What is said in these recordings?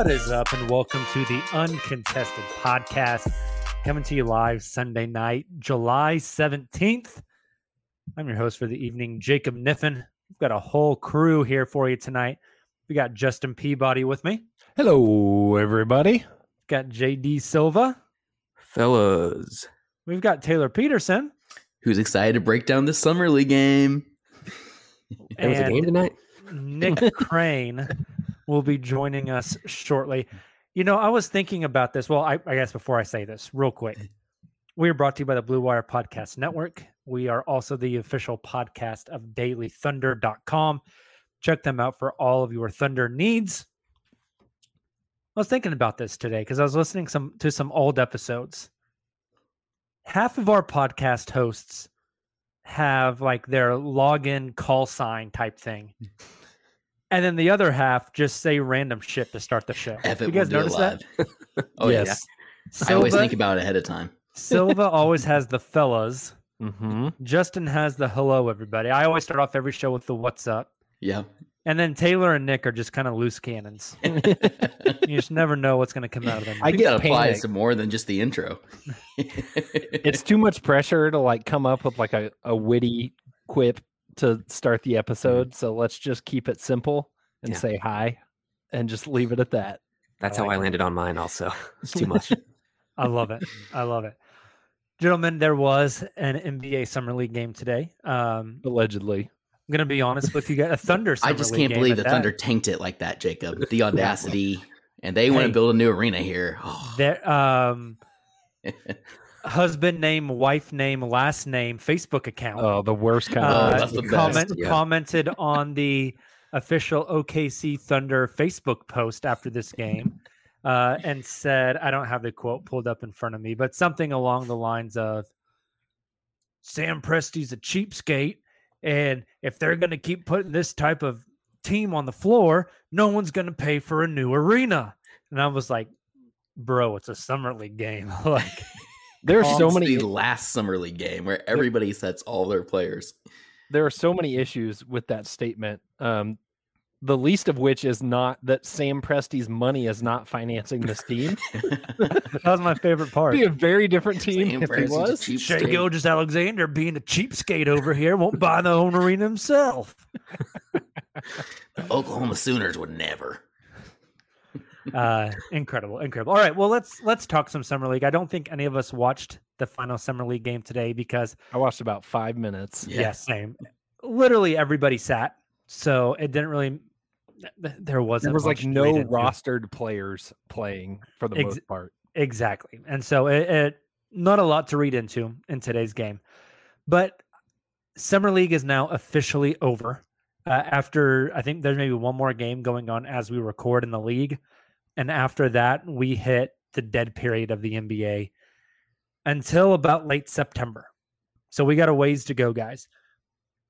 What is up, and welcome to the Uncontested Podcast, coming to you live Sunday night, July 17th. I'm your host for the evening, Jacob Niffen. We've got a whole crew here for you tonight. We got Justin Peabody with me. Hello, everybody. We've got JD Silva. Fellas, We've got Tayler Peterson. who's excited to break down the summer league game? There was a game tonight. Nick Crane will be joining us shortly. You know, I was thinking about this. Well, I, I guess before I say this, real quick, mm-hmm. we are brought to you by the Blue Wire Podcast Network. We are also the official podcast of dailythunder.com. Check them out for all of your Thunder needs. I was thinking about this today because I was listening some to some old episodes. Half of our podcast hosts have like their login call sign type thing. Mm. And then the other half just say random shit to start the show. F it, you guys we'll do notice it that? oh yes. yeah, I always think about it ahead of time. Silva always has the fellas. Mm-hmm. Justin has the hello, everybody. I always start off every show with the what's up. Yeah, And then Tayler and Nick are just kind of loose cannons. you You just never know what's going to come out of them. I get apply panicked. some more than just the intro. It's too much pressure to like come up with like a, a witty quip to start the episode. So let's just keep it simple and Yeah. say hi and just leave it at that. That's I how like I it. landed on mine. Also, it's too much. I love it. I love it. Gentlemen, there was an NBA Summer League game today. Um, Allegedly. I'm going to be honest with you guys. A Thunder I just League can't game believe the that. Thunder tanked it like that, Jacob. The audacity, and they want to build a new arena here. Oh. There, um, husband name, wife name, last name, Facebook account. Oh, the worst kind uh, of that's the best. comment, yeah. commented on the official OKC Thunder Facebook post after this game uh, and said, I don't have the quote pulled up in front of me, but something along the lines of Sam Presti's a cheapskate. And if they're going to keep putting this type of team on the floor, no one's going to pay for a new arena. And I was like, bro, it's a summer league game. like, there are so many the last summer league game where everybody sets all their players. there are so many issues with that statement. Um the least of which is not that Sam Presti's money is not financing this team. that was my favorite part. It'd be a very different team Sam if he Presti's a was. Shea. Gilgeous-Alexander being a cheapskate over here won't buy the own arena himself. The Oklahoma Sooners would never. Uh, incredible, incredible. All right, well let's let's talk some summer league. I don't think any of us watched the final summer league game today because I watched about five minutes. Yeah. yeah, same. Literally everybody sat, so it didn't really. th- th- There wasn't. There was like no read into. rostered players playing for the Ex- most part. Exactly. And so it, it not a lot to read into in today's game. But Summer League is now officially over. Uh, after I think there's maybe one more game going on as we record in the league. And after that, we hit the dead period of the NBA. until about late September. So we got a ways to go, guys.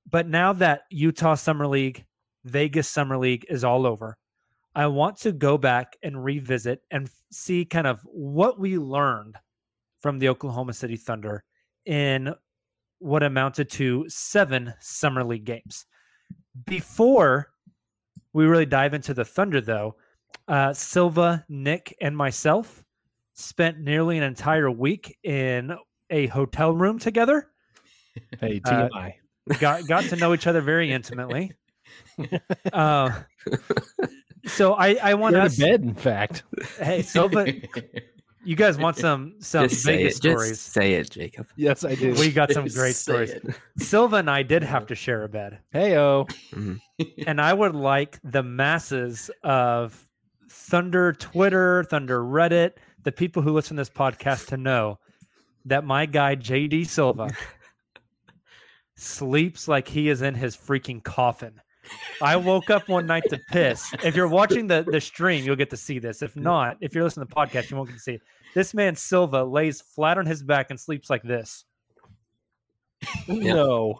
But now that Utah Summer League, Vegas Summer League is all over, I want to go back and revisit and see kind of what we learned from the Oklahoma City Thunder in what amounted to seven Summer League games. Before we really dive into the Thunder, though, uh, Silva, Nick, and myself spent nearly an entire week in a hotel room together. Hey, Uh, TMI. Got got to know each other very intimately. Uh, so I I want Go us. to bed, in fact. Hey Silva, you guys want some some Just say Vegas it. Just stories? say it, Jacob. Yes, I do. We got some great stories. it. Silva and I did have to share a bed. Hey, oh. and I would like the masses of Thunder Twitter, Thunder Reddit, the people who listen to this podcast to know that my guy JD Silva sleeps like he is in his freaking coffin. I woke up one night to piss. If you're watching the, the stream, you'll get to see this. If not, if you're listening to the podcast, you won't get to see it. This man Silva lays flat on his back and sleeps like this. No.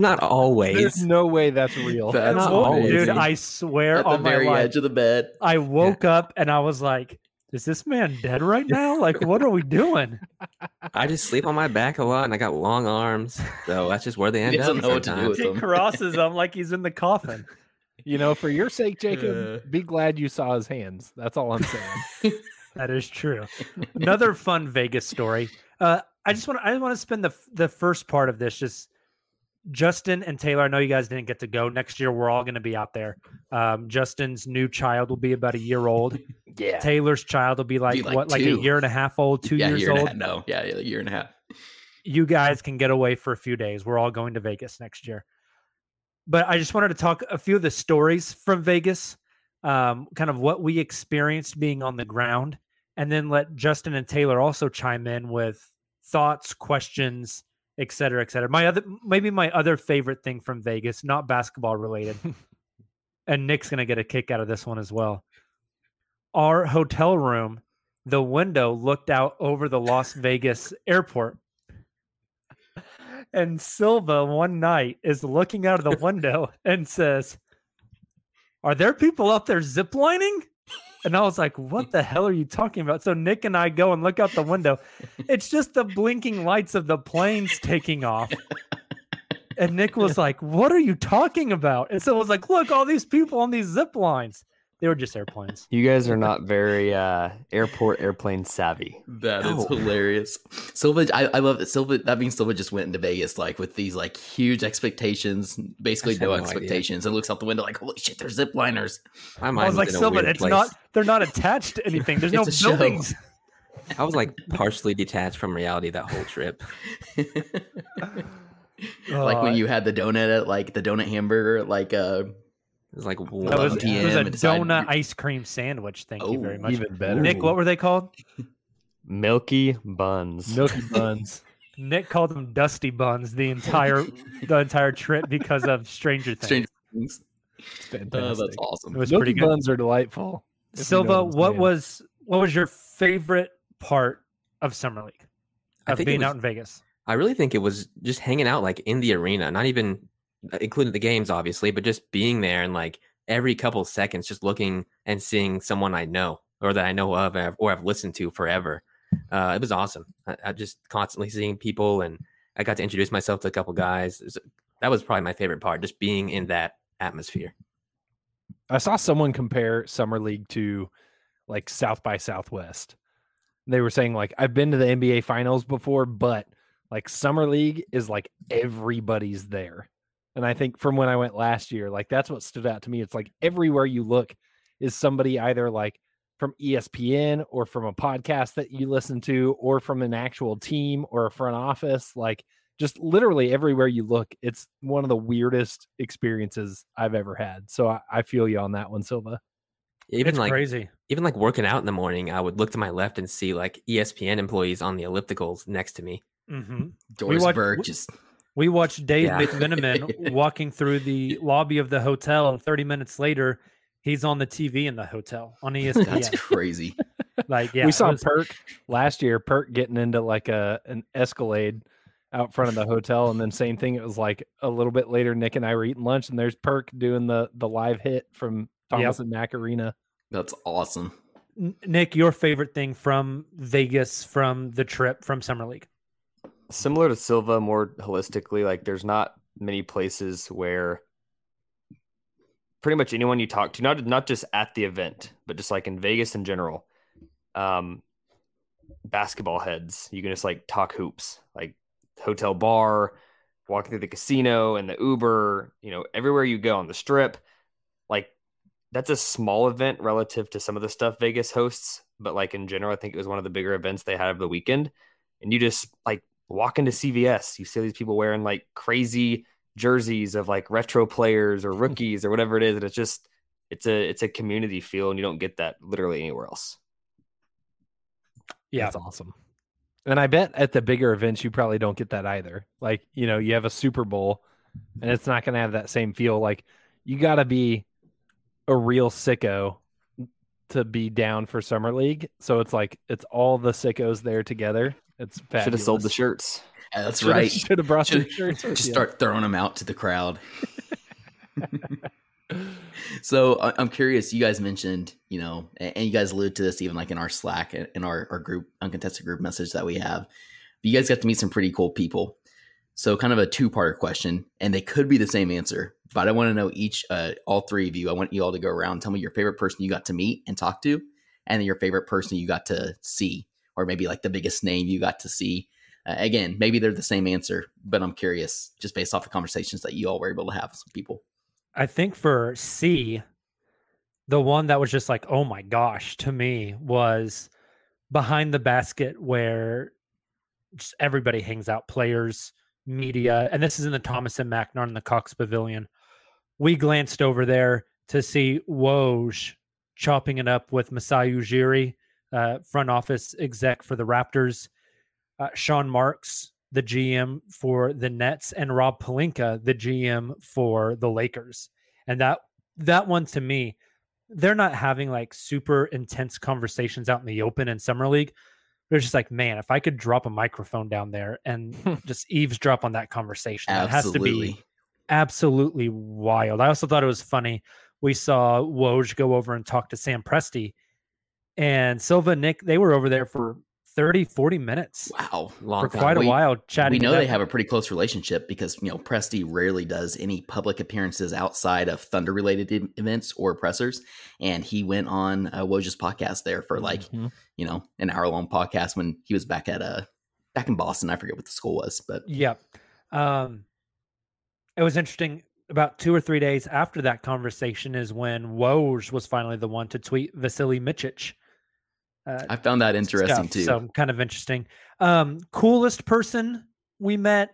Not always. There's no way that's real. That's Not Wo- always. Dude, amazing. I swear At the on my very life. edge of the bed. I woke up and I was like, is this man dead right now? Like, what are we doing? I just sleep on my back a lot, and I got long arms, so that's just where they end He doesn't up. know what to do sometimes. with He them. crosses him like he's in the coffin. You know, for your sake, Jacob, Uh. be glad you saw his hands. That's all I'm saying. That is true. Another fun Vegas story. Uh, I just want to I want to spend the the first part of this just Justin and Tayler. I know you guys didn't get to go next year. We're all going to be out there. Um, Justin's new child will be about a year old. yeah. Tayler's child will be like, like what, like a year and a half old, two yeah, years year and a old. half. No, yeah, yeah, a year and a half. you guys can get away for a few days. We're all going to Vegas next year. But I just wanted to talk a few of the stories from Vegas, um, kind of what we experienced being on the ground, and then let Justin and Tayler also chime in with thoughts, questions, et cetera, et cetera. My other, maybe my other favorite thing from Vegas, not basketball related, and Nick's gonna get a kick out of this one as well. Our hotel room, the window looked out over the Las Vegas airport. And Silva one night is looking out of the window and says, Are there people up there ziplining? And I was like, What the hell are you talking about? So Nick and I go and look out the window. It's just the blinking lights of the planes taking off. And Nick was like, What are you talking about? And so I was like, Look, all these people on these zip lines. They were just airplanes. You guys are not very uh, airport airplane savvy. That is No. hilarious. Silva, I, I love that Silva. That means Silva just went into Vegas like with these like huge expectations, basically I no, no idea. expectations, and looks out the window like, holy shit, there's zip liners. My I was like, in Silva, it's place. not, they're not attached to anything. There's no It's show. buildings. I was like partially detached from reality that whole trip. like when Uh, you had the donut at like the donut hamburger, like uh, It was like That one was, TM it was a and donut ice cream sandwich. Thank you very Oh, much. Even better. Nick, what were they called? Milky buns. Milky buns. Nick called them dusty buns the entire the entire trip because of Stranger Things. Stranger Things. It's Uh, fantastic. that's awesome. It was pretty Milky good. buns are delightful. if you know Silva, what saying. was what was your favorite part of Summer League? I Of think being was- out in Vegas. I really think it was just hanging out like in the arena, not even uh, including the games, obviously, but just being there and like every couple seconds, just looking and seeing someone I know or that I know of or I've- listened to forever. Uh, it was awesome. I, I just constantly seeing people and I got to introduce myself to a couple guys. Was- that was probably my favorite part, just being in that atmosphere. I saw someone compare Summer League to like South by Southwest. They were saying like I've been to the NBA finals before, but like Summer League is like everybody's there. And I think from when I went last year, like that's what stood out to me. It's like everywhere you look is somebody either like from ESPN or from a podcast that you listen to or from an actual team or a front office. Like just literally everywhere you look, it's one of the weirdest experiences I've ever had. So I, I feel you on that one, Silva. Even it's like crazy. even like working out in the morning, I would look to my left and see like ESPN employees on the ellipticals next to me. hmm Doris watched- Burke we- just We watched Dave Yeah. McMenamin walking through the lobby of the hotel, and 30 minutes later, he's on the TV in the hotel on ESPN. that's crazy. Like, yeah, we saw was- Perk last year. Perk getting into like a an Escalade out front of the hotel, and then same thing. It was like a little bit later. Nick and I were eating lunch, and there's Perk doing the the live hit from Thomas and Mack Arena. That's awesome. Nick, your favorite thing from Vegas, from the trip, from Summer League? Similar to Silva, more holistically, like there's not many places where pretty much anyone you talk to, not not just at the event, but just like in Vegas in general, um, basketball heads, you can just like talk hoops, like hotel bar, walking through the casino and the Uber, you know, everywhere you go on the strip, like that's a small event relative to some of the stuff Vegas hosts, but like in general, I think it was one of the bigger events they had of the weekend. And you just like walk into CVS, you see these people wearing like crazy jerseys of like retro players or rookies or whatever it is, and it's just it's a it's a community feel, and you don't get that literally anywhere else. Yeah, That's awesome. And I bet at the bigger events, you probably don't get that either. Like, you know, you have a Super Bowl and it's not going to have that same feel. Like, you got to be a real sicko to be down for Summer League. So it's like, it's all the sickos there together. It's Should have sold the shirts. Yeah, that's Shoulda- right. Should have brought the shirts. Just you. start throwing them out to the crowd. so I- I'm curious. You guys mentioned, you know, and you guys allude to this even like in our Slack in our, our group uncontested group message that we have. But you guys got to meet some pretty cool people. So kind of a two part question, and they could be the same answer, but I want to know each, uh, all three of you. I want you all to go around, tell me your favorite person you got to meet and talk to, and then your favorite person you got to see, or maybe like the biggest name you got to see. Uh, again, maybe they're the same answer, but I'm curious just based off the conversations that you all were able to have with some people. I think for C, the one that was just like, oh my gosh, to me was behind the basket where just everybody hangs out, players, media, and this is in the Thomas and Mack, in the Cox Pavilion. We glanced over there to see Woj chopping it up with Masai Ujiri, uh, front office exec for the Raptors, uh, Sean Marks, the GM for the Nets, and Rob Pelinka, the GM for the Lakers. And that that one to me, they're not having like super intense conversations out in the open in summer league. They're just like, man, if I could drop a microphone down there and just eavesdrop on that conversation, that has to be Absolutely. wild. I also thought it was funny. We saw Woj go over and talk to Sam Presti and Silva Nick, they were over there for 30, 40 minutes Wow. Long for time. quite a We- while chatting. we know they have a pretty close relationship because you know Presti rarely does any public appearances outside of Thunder related events or pressers, and he went on uh, Woj's podcast there for like Mhm. you know an hour long podcast when he was back at uh back in Boston. I forget what the school was, but Yep. Um, it was interesting. About two or three days after that conversation is when Woj was finally the one to tweet Vasilije Micić. Uh, I found that interesting stuff, too. So kind of interesting. Um, coolest person we met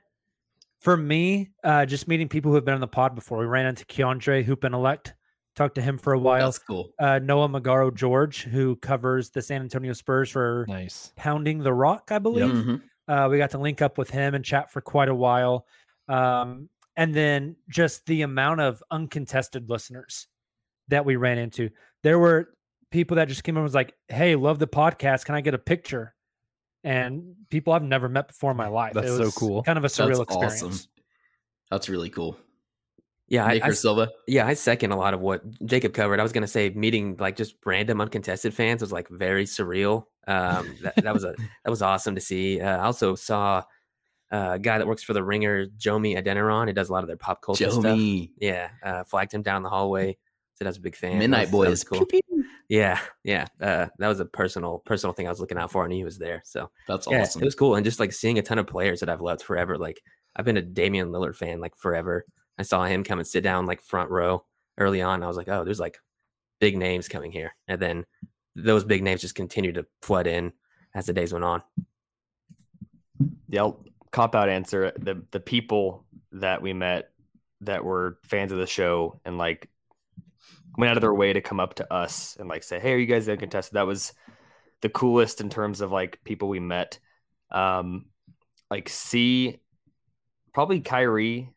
for me, uh, just meeting people who have been on the pod before. We ran into Keandre Hoopin elect, talked to him for a while. That's cool. Uh, Noah Magaro George, who covers the San Antonio Spurs for Nice. Pounding the Rock, I believe. Mhm. Uh, we got to link up with him and chat for quite a while. Um, and then just the amount of uncontested listeners that we ran into. There were people that just came in and was like, Hey, love the podcast. Can I get a picture? And people I've never met before in my life. That's It so cool. Kind of a surreal That's experience. awesome. That's really cool. Yeah, I, I Silva. yeah, I second a lot of what Jacob covered. I was gonna say meeting like just random uncontested fans was like very surreal. Um, that, that was a that was awesome to see. Uh, I also saw uh, a guy that works for the Ringer, Jomi Adeniran. He does a lot of their pop culture stuff. Joey. Yeah, uh, flagged him down the hallway. Said I was a big fan. Midnight was- that was Boys. cool. Pew, pew. Yeah, yeah. Uh, that was a personal personal thing I was looking out for, and he was there. So That's yeah, awesome. it was cool, and just like seeing a ton of players that I've loved forever. Like I've been a Damian Lillard fan like forever. I saw him come and sit down like front row early on. I was like, oh, there's like big names coming here, and then those big names just continue to flood in as the days went on. Yeah, I'll cop out answer. The the people that we met that were fans of the show and like went out of their way to come up to us and like say, "Hey, are you guys uncontested?" That was the coolest in terms of like people we met. Um, like C, probably Kyrie.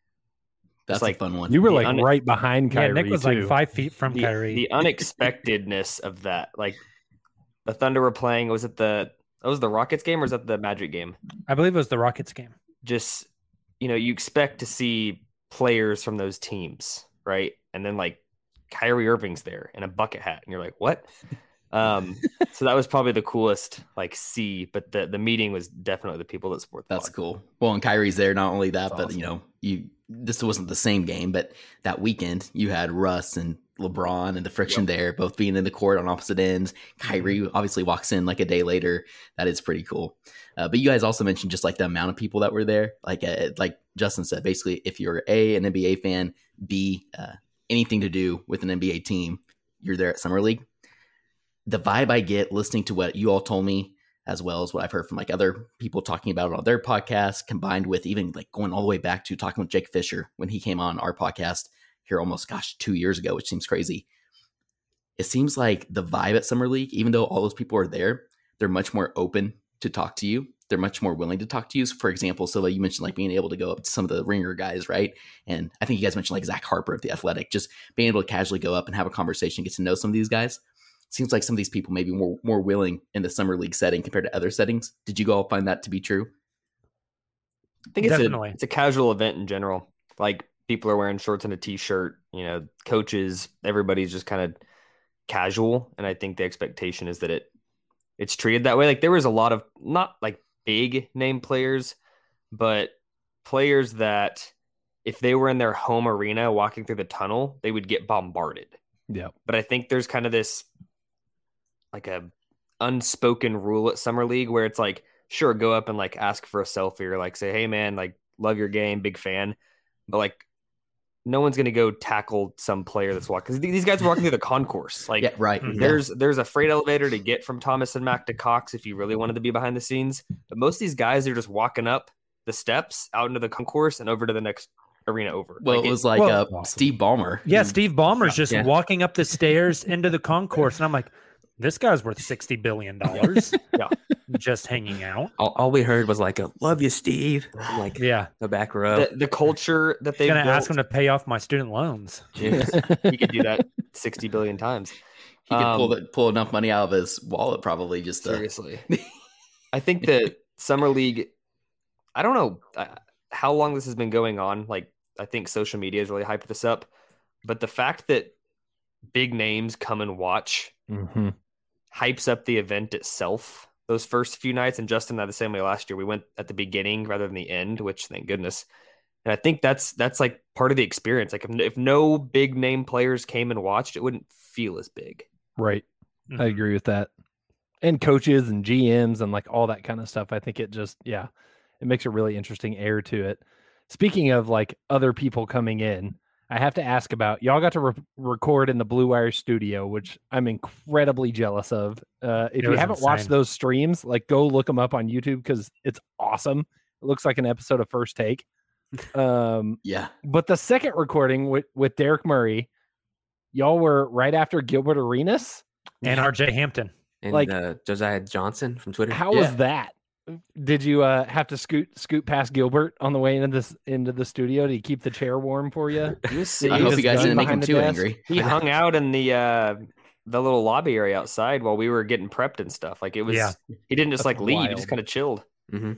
That's like a fun one. You were The like un- right behind Yeah, Kyrie Nick was too. like five feet from the, Kyrie. the unexpectedness of that. Like the Thunder were playing. It was it the that was the Rockets game or was that the Magic game? I believe it was the Rockets game. Just you know, you expect to see players from those teams, right? And then like Kyrie Irving's there in a bucket hat, and you're like, what? Um, so that was probably the coolest like see, but the the meeting was definitely the people that support. The That's pod. cool. Well, and Kyrie's there. Not only that, That's but awesome. you know, you this wasn't the same game, but that weekend you had Russ and LeBron and the friction there, both being in the court on opposite ends. Kyrie Mm-hmm. obviously walks in like a day later. That is pretty cool. Uh, but you guys also mentioned just like the amount of people that were there. Like uh, like Justin said, basically, if you're a an NBA fan, b uh, anything to do with an NBA team, you're there at summer league. The vibe I get listening to what you all told me as well as what I've heard from like other people talking about it on their podcast, combined with even like going all the way back to talking with Jake Fisher when he came on our podcast here almost, gosh, two years ago, which seems crazy. It seems like the vibe at Summer League, even though all those people are there, they're much more open to talk to you. They're much more willing to talk to you. So for example, Silva, you mentioned like being able to go up to some of the ringer guys, right? And I think you guys mentioned like Zach Harper of the Athletic, just being able to casually go up and have a conversation, get to know some of these guys seems like some of these people may be more more willing in the summer league setting compared to other settings. Did you all find that to be true? I think it's Definitely. a it's a casual event in general. Like people are wearing shorts and a t-shirt. You know, coaches, everybody's just kind of casual, and I think the expectation is that it it's treated that way. Like there was a lot of not like big name players, but players that if they were in their home arena walking through the tunnel, they would get bombarded. Yeah. But I think there's kind of this like a unspoken rule at summer league where it's like sure go up and like ask for a selfie or like say hey man like love your game big fan but like no one's gonna go tackle some player that's walking because these guys are walking through the concourse like yeah, right. Mhm. Yeah. there's there's a freight elevator to get from Thomas and Mack to Cox if you really wanted to be behind the scenes but most of these guys are just walking up the steps out into the concourse and over to the next arena over Well, Like, it was like well- uh, Steve Ballmer. Yeah, Steve Ballmer's just Yeah. walking up the stairs into the concourse, and I'm like, this guy's worth sixty billion dollars. Yeah. Just hanging out. All, all we heard was like a "Love you, Steve." Like Yeah, the back row. the, the culture that they're gonna built, ask him to pay off my student loans. Jeez, he could do that 60 billion times he could pull Um, the, pull enough money out of his wallet probably just to Seriously. I think that summer league. I don't know uh, how long this has been going on. Like, I think social media has really hyped this up, but the fact that big names come and watch Mm-hmm. hypes up the event itself. Those first few nights, and Justin and I the same way last year. We went at the beginning rather than the end, which thank goodness. And I think that's that's like part of the experience. Like if, if no big name players came and watched, it wouldn't feel as big. Right. I Mhm. agree with that. And coaches and GMs and like all that kind of stuff. I think it just, yeah, it makes a really interesting air to it. Speaking of like other people coming in, I have to ask about y'all got to re- record in the Blue Wire studio, which I'm incredibly jealous of. Uh, if It you haven't watched those streams, like go look them up on YouTube because it's awesome. It looks like an episode of First Take. Um, yeah. but the second recording with, with Derek Murray, y'all were right after Gilbert Arenas. And R.J. Hampton. and like- uh, Josiah Johnson from Twitter. How Yeah. was that? Did you uh, have to scoot scoot past Gilbert on the way into this into the studio to keep the chair warm for you? He was, I hope you guys didn't make him too desk. angry. he hung out in the uh the little lobby area outside while we were getting prepped and stuff. Like it was Yeah. he didn't just That's like leave, he just kind of chilled. Mm-hmm.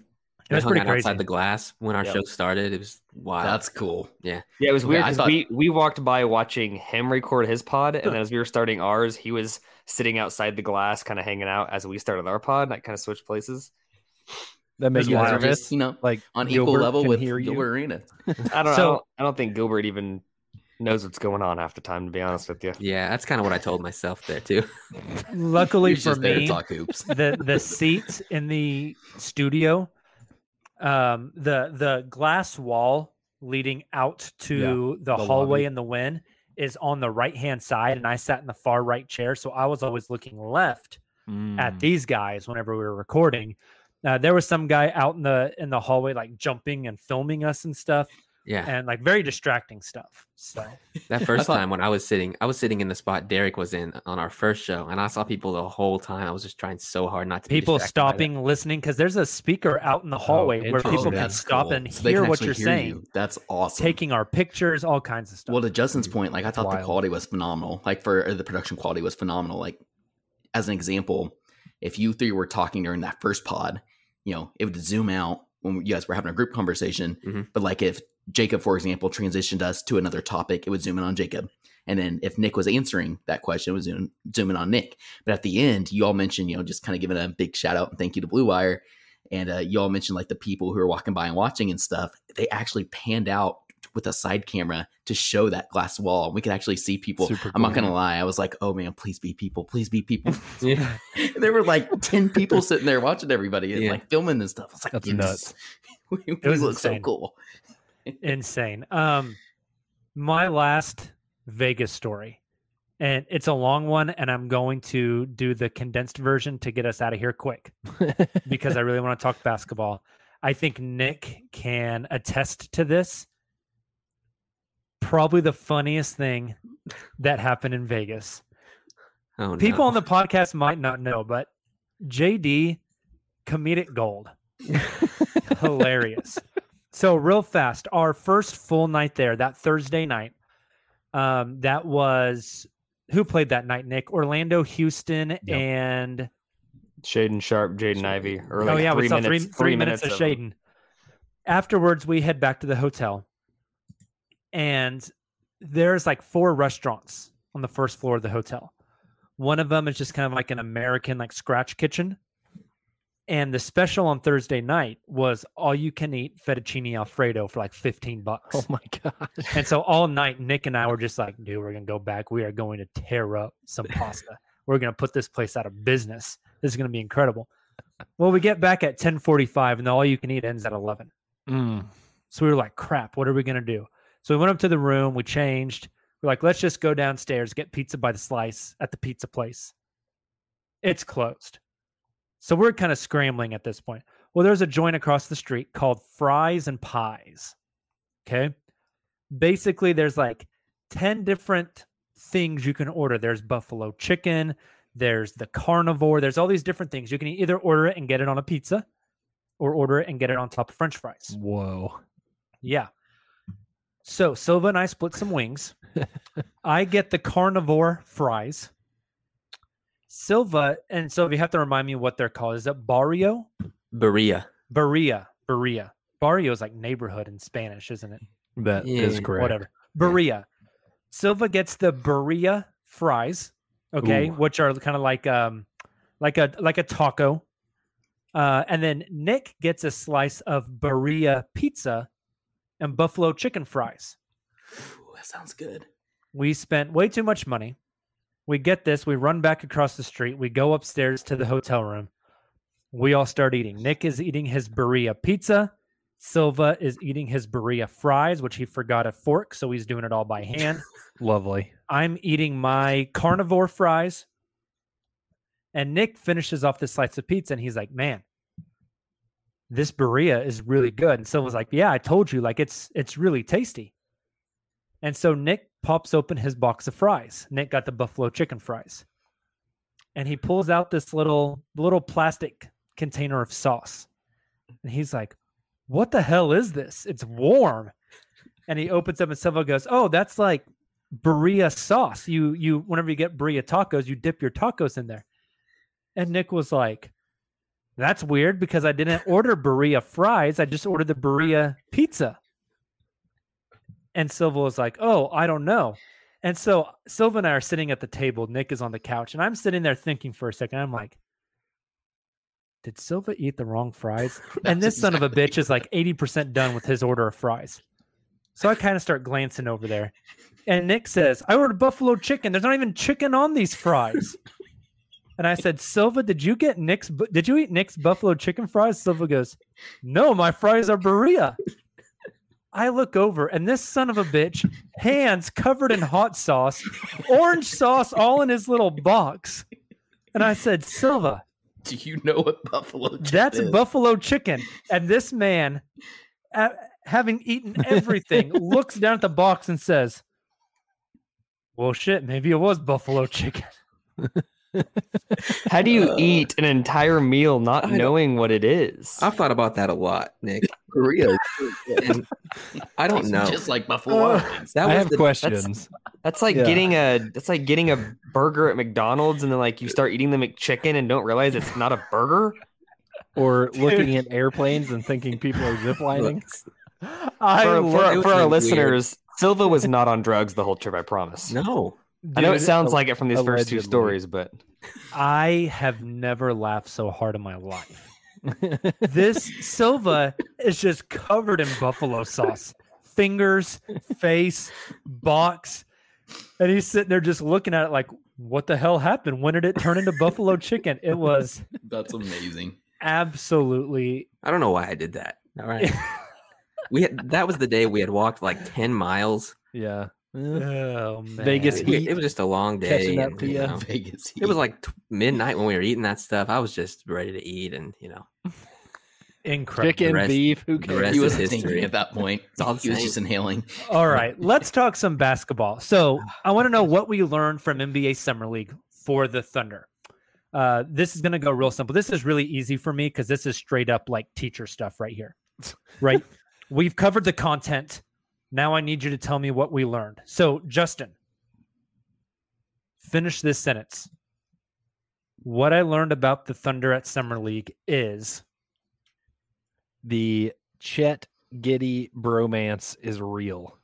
It was pretty out crazy. outside the glass when our Yep. show started. It was wild. That's cool. Yeah, yeah, it was weird I because thought- we we walked by watching him record his pod, and then as we were starting ours, he was sitting outside the glass, kind of hanging out as we started our pod. Like kind of switched places. That made That's you You nervous. just, you know, like on equal level with hear you. Gilbert Arena. I don't So- know. I don't, I don't think Gilbert even knows what's going on half the time. To be honest with you, yeah, that's kind of what I told myself there too. Luckily for just there to me, talk hoops. the the seats in the studio, um, the the glass wall leading out to the, the hallway lobby. in the win is on the right hand side, and I sat in the far right chair, so I was always looking left Mm. at these guys whenever we were recording. Uh, there was some guy out in the in the hallway like jumping and filming us and stuff, Yeah, and like very distracting stuff. So that first time when I was sitting, I was sitting in the spot Derek was in on our first show, and I saw people the whole time. I was just trying so hard not to. people distracted stopping, listening, because there's a speaker out in the hallway where people Oh, can stop cool. and So hear what you're hear saying. you. That's awesome. taking our pictures, all kinds of stuff. Well, to Justin's point, like I thought Wild. the quality was phenomenal. Like for the production quality was phenomenal. Like as an example, if you three were talking during that first pod, you know, it would zoom out when you guys were having a group conversation. Mhm. But like if Jacob, for example, transitioned us to another topic, it would zoom in on Jacob. And then if Nick was answering that question, it would zoom, zoom in on Nick. But at the end, you all mentioned, you know, just kind of giving a big shout out and thank you to Blue Wire. And uh, you all mentioned like the people who are walking by and watching and stuff. They actually panned out with a side camera to show that glass wall. We could actually see people. Super I'm not gonna lie. I was like, oh man, please be people, please be people. Yeah. there were like 10 people sitting there watching everybody and Yeah. like filming and stuff. I was like, That's yes. nuts. we, we was look so cool. insane. Um, my last Vegas story, and it's a long one, and I'm going to do the condensed version to get us out of here quick because I really want to talk basketball. I think Nick can attest to this. Probably the funniest thing that happened in Vegas. Oh, People on the podcast might not know, but JD, comedic gold. Hilarious. So, real fast, our first full night there, that Thursday night, um, that was who played that night, Nick? Orlando, Houston, and Shaedon Sharpe, Jaden Ivey. Or oh, yeah, three we saw minutes, three, three minutes, of them. Shaedon. Afterwards, we head back to the hotel, and there's like four restaurants on the first floor of the hotel. One of them is just kind of like an American like scratch kitchen. And the special on Thursday night was all you can eat fettuccine alfredo for like 15 bucks. Oh my god. And so all night, Nick and I were just like, dude, we're going to go back. We are going to tear up some pasta. we're going to put this place out of business. This is going to be incredible. Well, we get back at 1045 and the all you can eat ends at 11. Mm. So we were like, crap, what are we going to do? So we went up to the room, we changed. We're like, let's just go downstairs, get pizza by the slice at the pizza place. It's closed. So we're kind of scrambling at this point. Well, there's a joint across the street called Fries and Pies. Okay. Basically, there's like 10 different things you can order. There's buffalo chicken, there's the carnivore, there's all these different things. You can either order it and get it on a pizza or order it and get it on top of french fries. Whoa. Yeah. So Silva and I split some wings. I get the carnivore fries. Silva and Silva, you have to remind me what they're called. Is it barrio? Birria. Barria. Barria. Barrio is like neighborhood in Spanish, isn't it? That is Yeah, correct. Whatever. Barilla. Silva gets the Barilla fries, okay, Ooh. which are kind of like um like a like a taco. Uh, and then Nick gets a slice of Barilla pizza and buffalo chicken fries. Ooh, that sounds good. We spent way too much money. We get this, we run back across the street, we go upstairs to the hotel room. We all start eating. Nick is eating his Barilla pizza. Silva is eating his Barilla fries, which he forgot a fork, so he's doing it all by hand. Lovely. I'm eating my carnivore fries. And Nick finishes off the slice of pizza and he's like, Man, this birria is really good. And Silva's like, Yeah, I told you, like it's it's really tasty. And so Nick pops open his box of fries. Nick got the buffalo chicken fries. And he pulls out this little little plastic container of sauce. And he's like, What the hell is this? It's warm. And he opens up and Silva goes, Oh, that's like birria sauce. You you whenever you get birria tacos, you dip your tacos in there. And Nick was like, "That's weird because I didn't order birria fries. I just ordered the birria pizza." And Silva was like, "Oh, I don't know." And so Silva and I are sitting at the table. Nick is on the couch, and I'm sitting there thinking for a second. I'm like, "Did Silva eat the wrong fries?" and this son of a bitch is like 80% done with his order of fries. So I kind of start glancing over there. And Nick says, I ordered buffalo chicken. There's not even chicken on these fries. And I said, Silva, did you get Nick's? bu- Did you eat Nick's buffalo chicken fries? Silva goes, No, my fries are birria. I look over, and this son of a bitch, hands covered in hot sauce, orange sauce all in his little box. And I said, Silva, Do you know what buffalo chicken that's is? buffalo chicken. And this man, having eaten everything, looks down at the box and says, Well, shit, maybe it was buffalo chicken. How do you Uh, eat an entire meal not I knowing what it is? I've thought about that a lot, Nick. For real. And I don't know. Just like Buffalo. That I have the, questions. That's like Yeah. getting a that's like getting a burger at McDonald's and then like you start eating the McChicken and don't realize it's not a burger. or looking at airplanes and thinking people are ziplining. I For, for, for was our weird. listeners, Silva was not on drugs the whole trip. I promise. No. I know it Dude, sounds like it from these first two stories, but I have never laughed so hard in my life. this Silva is just covered in buffalo sauce, fingers, face, box, and he's sitting there just looking at it like, "What the hell happened? When did it turn into buffalo chicken?" It was That's amazing. absolutely I don't know why I did that. All right. we had that was the day we had walked like 10 miles. yeah. Oh man. Vegas It, heat it was just a long day. catching up and, to you know, Vegas. it was like t- midnight when we were eating that stuff. I was just ready to eat and, you know, incredible. chicken, rest- beef. Who cares? rest he wasn't history. at that point. all He was just inhaling. All right, let's talk some basketball. So I want to know what we learned from NBA Summer League for the Thunder. Uh, this is going to go real simple. This is really easy for me because this is straight up like teacher stuff right here. Right? We've covered the content. Now I need you to tell me what we learned. So, Justin, finish this sentence. What I learned about the Thunder at Summer League is the Chet Giddey bromance is real.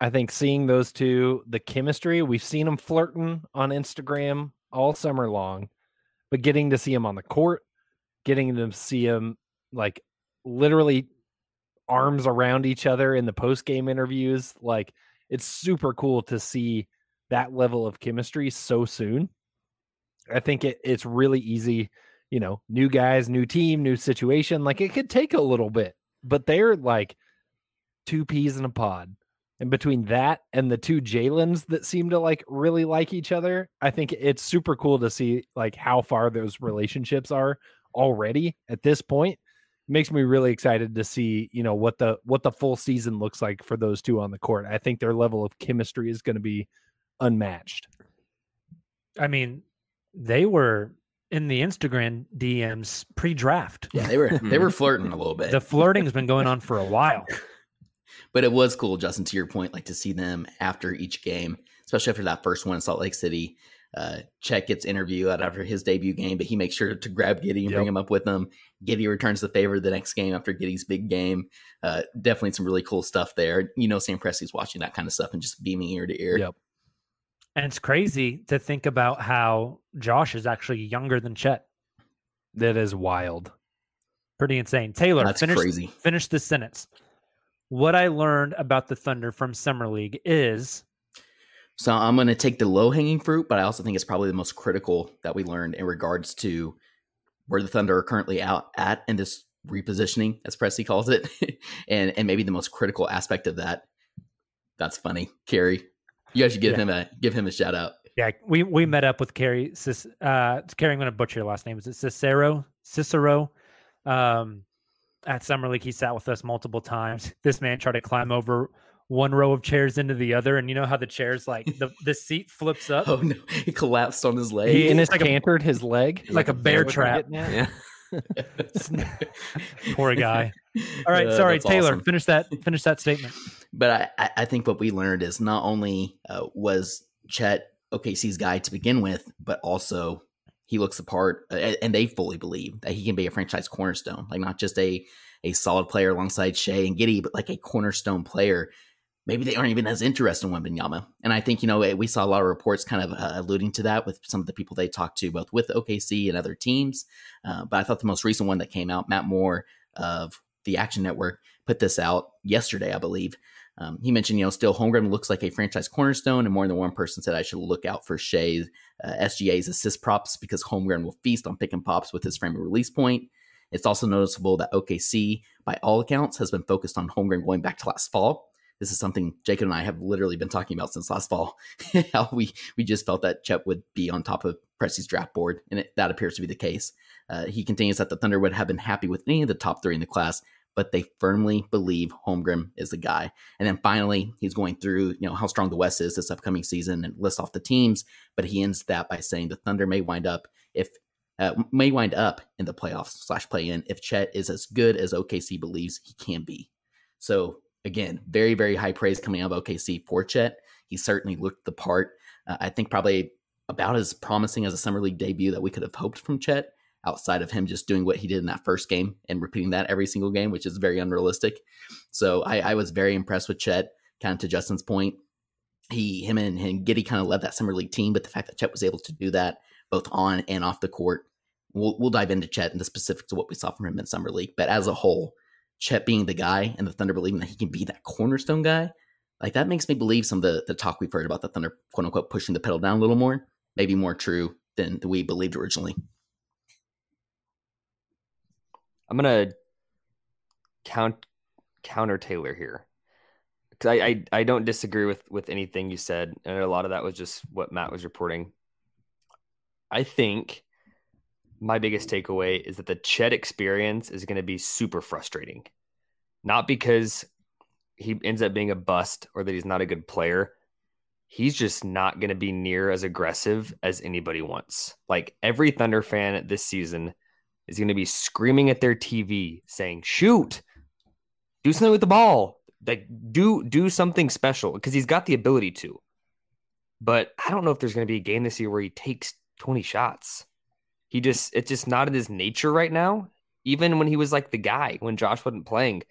I think seeing those two, the chemistry, we've seen them flirting on Instagram all summer long, but getting to see them on the court, getting to see them like literally arms around each other in the post game interviews, like it's super cool to see that level of chemistry so soon. I think it, it's really easy you know, new guys, new team, new situation. Like it could take a little bit, but they're like two peas in a pod. And between that and the two Jalen's that seem to like really like each other, I think it's super cool to see like how far those relationships are already at this point. Makes me really excited to see, you know, what the what the full season looks like for those two on the court. I think their level of chemistry is going to be unmatched. I mean, they were in the Instagram DMs pre-draft. Yeah, they were they were flirting a little bit. The flirting's been going on for a while. but it was cool, Justin, to your point, like to see them after each game, especially after that first one in Salt Lake City. Uh, Chet gets interview out after his debut game, but he makes sure to grab Giddey and bring him up with him. Giddey returns the favor the next game after Giddey's big game. Uh, definitely some really cool stuff there. You know, Sam Presti's watching that kind of stuff and just beaming ear to ear. Yep. And it's crazy to think about how Josh is actually younger than Chet. That is wild. Pretty insane. Tayler, That's finish, crazy. finish this sentence. What I learned about the Thunder from Summer League is So I'm going to take the low hanging fruit, but I also think it's probably the most critical that we learned in regards to where the Thunder are currently out at in this repositioning, as Presti calls it, and and maybe the most critical aspect of that. That's funny, Kerry. You guys should give Yeah. him a give him a shout out. yeah, we we met up with Carrie. Uh, Carrie. I'm going to butcher your last name. Is it Cicero? Cicero. Um, at Summer League, he sat with us multiple times. This man tried to climb over one row of chairs into the other, and you know how the chairs like the the seat flips up. Oh no, he collapsed on his leg. He- Dennis like a- cantered his leg like a bear That's trap. Yeah. Poor guy. All right, Uh, sorry, Tayler. awesome. Finish that. Finish that statement. But I, I- I think what we learned is not only uh, was Chet OKC's guy to begin with, but also he looks the part, uh, and they fully believe that he can be a franchise cornerstone, like not just a a solid player alongside Shea and Giddey, but like a cornerstone player. Maybe they aren't even as interested in Wembanyama, and I think you know we saw a lot of reports kind of uh, alluding to that with some of the people they talked to, both with OKC and other teams. Uh, but I thought the most recent one that came out, Matt Moore of the Action Network, put this out yesterday, I believe. Um, he mentioned, you know, still Holmgren looks like a franchise cornerstone, and more than one person said I should look out for Shea uh, SGA's assist props because Holmgren will feast on pick and pops with his frame of release point. It's also noticeable that OKC, by all accounts, has been focused on Holmgren going back to last fall. This is something Jacob and I have literally been talking about since last fall. How we we just felt that Chet would be on top of Presti's draft board, and it, that appears to be the case. Uh, he continues that the Thunder would have been happy with any of the top three in the class, but they firmly believe Holmgren is the guy. And then finally, he's going through, you know, how strong the West is this upcoming season and lists off the teams. But he ends that by saying the Thunder may wind up, if uh, may wind up in the playoffs slash play in if Chet is as good as OKC believes he can be. So again, very very high praise coming out of OKC for Chet. He certainly looked the part. Uh, I think probably about as promising as a summer league debut that we could have hoped from Chet. Outside of him just doing what he did in that first game and repeating that every single game, which is very unrealistic. So I, I was very impressed with Chet. Kind of to Justin's point, he, him, and, and Giddey kind of led that summer league team, but the fact that Chet was able to do that both on and off the court, we'll, we'll dive into Chet and the specifics of what we saw from him in summer league. But as a whole, Chet being the guy and the Thunder believing that he can be that cornerstone guy, like that makes me believe some of the, the talk we've heard about the Thunder, quote unquote, pushing the pedal down a little more, maybe more true than we believed originally. I'm gonna count counter Tayler here because I, I I don't disagree with with anything you said, and a lot of that was just what Matt was reporting. I think my biggest takeaway is that the Chet experience is going to be super frustrating, not because he ends up being a bust or that he's not a good player. He's just not going to be near as aggressive as anybody wants. Like every Thunder fan this season is going to be screaming at their TV saying, "Shoot, do something with the ball, like do do something special," because he's got the ability to. But I don't know if there's going to be a game this year where he takes 20 shots. He just it's just not in his nature right now. Even when he was like the guy when Josh wasn't playing,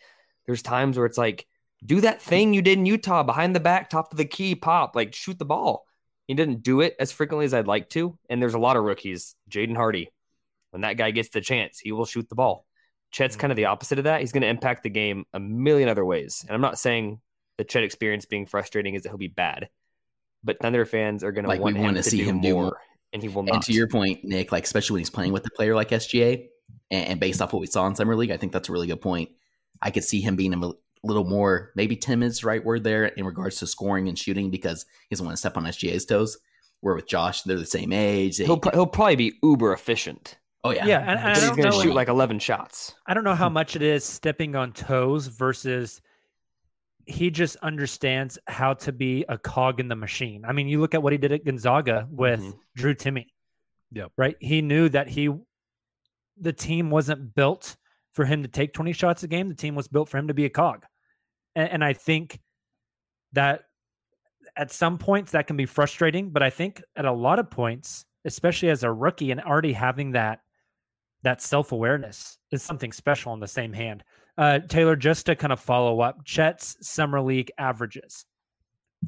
there's times where it's like, do that thing you did in Utah behind the back, top of the key, pop, like shoot the ball. He didn't do it as frequently as I'd like to. And there's a lot of rookies, Jaden Hardy, when that guy gets the chance, he will shoot the ball. Chet's kind of the opposite of that. He's going to impact the game a million other ways. And I'm not saying the Chet experience being frustrating is that he'll be bad, but Thunder fans are going Like, to want him to see do him more, do more. And he will not. And to your point, Nick, like especially when he's playing with a player like SGA, and, and based off what we saw in summer league, I think that's a really good point. I could see him being a little more, maybe timid is the right word there in regards to scoring and shooting because he doesn't want to step on SGA's toes. Where with Josh, they're the same age. They- he'll pro- he'll probably be uber efficient, oh yeah, Yeah, and, and I he's don't going to shoot like 11 shots. I don't know how much it is stepping on toes versus he just understands how to be a cog in the machine. I mean, you look at what he did at Gonzaga with Mhm. Drew Timme. Right. He knew that he, the team wasn't built for him to take 20 shots a game. The team was built for him to be a cog. And, and I think that at some points that can be frustrating, but I think at a lot of points, especially as a rookie and already having that that self-awareness is something special in the same hand. Uh, Tayler, just to kind of follow up, Chet's summer league averages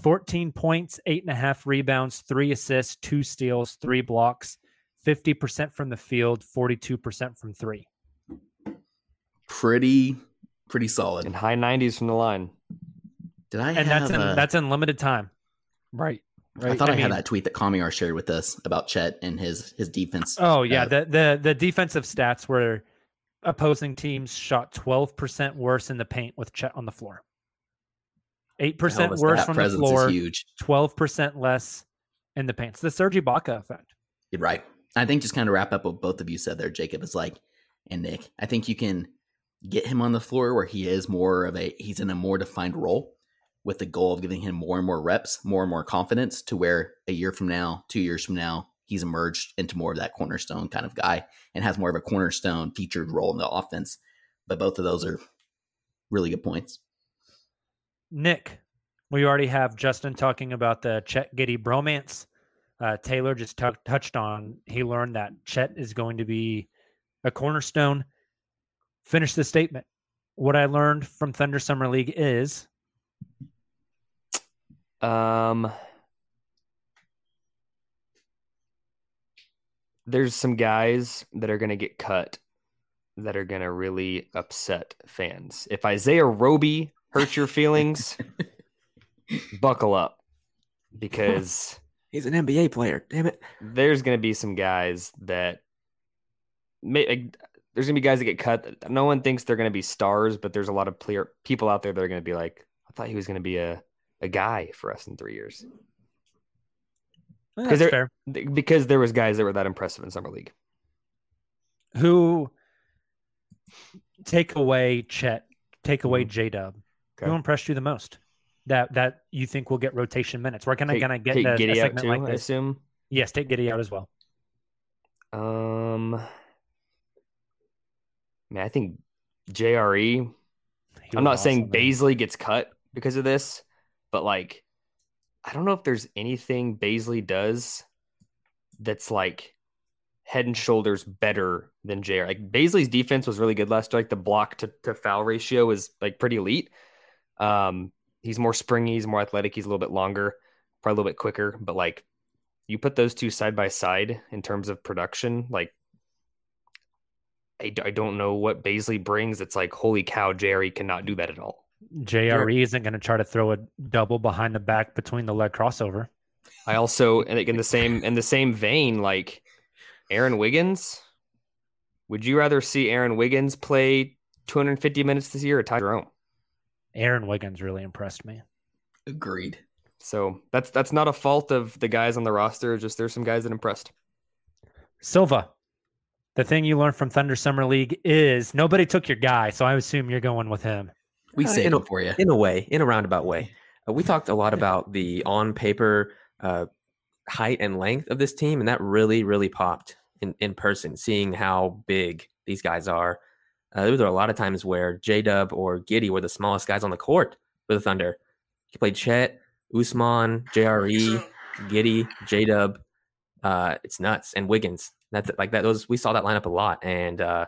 14 points, eight and a half rebounds, three assists, two steals, three blocks, 50% from the field, 42% from three. pretty pretty solid. And high 90s from the line. Did I And have? that's in uh, that's in limited time. Right. Right. I thought I, I had that tweet that Kamiar shared with us about Chet and his his defense. Oh yeah, Uh, the the the defensive stats were opposing teams shot 12% worse in the paint with Chet on the floor. 8% hell worse from the floor, huge. 12% less in the paint. It's the Serge Ibaka effect. You're right. I think just kind of wrap up what both of you said there, Jacob, is like, and Nick. I think you can get him on the floor where he is more of a he's in a more defined role with the goal of giving him more and more reps, more and more confidence to where a year from now, two years from now, he's emerged into more of that cornerstone kind of guy and has more of a cornerstone featured role in the offense. But both of those are really good points. Nick, we already have Justin talking about the Chet Giddey bromance. Uh, Tayler just tou- touched on he learned that Chet is going to be a cornerstone. Finish the statement. What I learned from Thunder Summer League is Um, there's some guys that are going to get cut that are going to really upset fans. If Isaiah Roby hurts your feelings, buckle up because He's an NBA player. Damn it. there's going to be some guys that may, like, there's going to be guys that get cut. No one thinks they're going to be stars, but there's a lot of player people out there that are going to be like, I thought he was going to be a, a guy for us in three years. That's there- fair. Because there was guys that were that impressive in summer league. Who take away Chet, take away J Dub? Okay. Who impressed you the most? That that you think will get rotation minutes? Where can I Take- gonna get take a, a segment too, like I assume. Yes, take Giddey out as well. Um, man, I think JRE. He I'm not saying awesome, man. Bazley gets cut because of this, but like, I don't know if there's anything Bazley does that's like head and shoulders better than JR. Like Bazley's defense was really good last year. Like the block to, to foul ratio is like pretty elite. Um, he's more springy, he's more athletic, he's a little bit longer, probably a little bit quicker. But like, you put those two side by side in terms of production, like. I don't know what Bazley brings. It's like, holy cow, Jerry cannot do that at all. JRE isn't going to try to throw a double behind the back between the leg crossover. I also, and in the same in the same vein, like Aaron Wiggins. Would you rather see Aaron Wiggins play 250 minutes this year or Ty Jerome? Aaron Wiggins really impressed me. Agreed. So that's that's not a fault of the guys on the roster. Just there's some guys that impressed. Silva, the thing you learned from Thunder Summer League is nobody took your guy, so I assume you're going with him. We Uh, saved in a- it for you. in a way, in a roundabout way. Uh, we talked a lot about the on paper uh, height and length of this team, and that really, really popped in, in person, seeing how big these guys are. Uh, there were a lot of times where J Dub or Giddey were the smallest guys on the court for the Thunder. He played Chet, Ousmane, JRE, Giddey, J Dub. Uh, it's nuts. And Wiggins. That's like that. Those we saw that lineup a lot, and uh,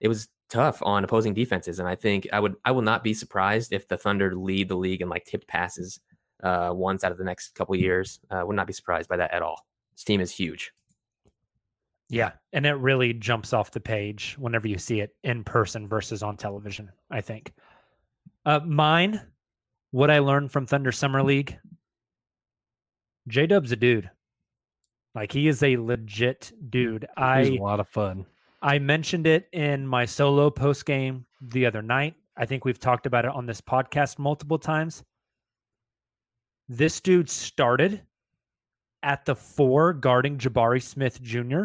it was tough on opposing defenses. And I think I would I will not be surprised if the Thunder lead the league in like tipped passes uh, once out of the next couple years. Uh, would not be surprised by that at all. This team is huge. Yeah, and it really jumps off the page whenever you see it in person versus on television. I think. Uh, mine, what I learned from Thunder Summer League. J Dub's a dude. Like he is a legit dude. It was a I lot of fun. I mentioned it in my solo post game the other night. I think we've talked about it on this podcast multiple times. This dude started at the four guarding Jabari Smith Jr.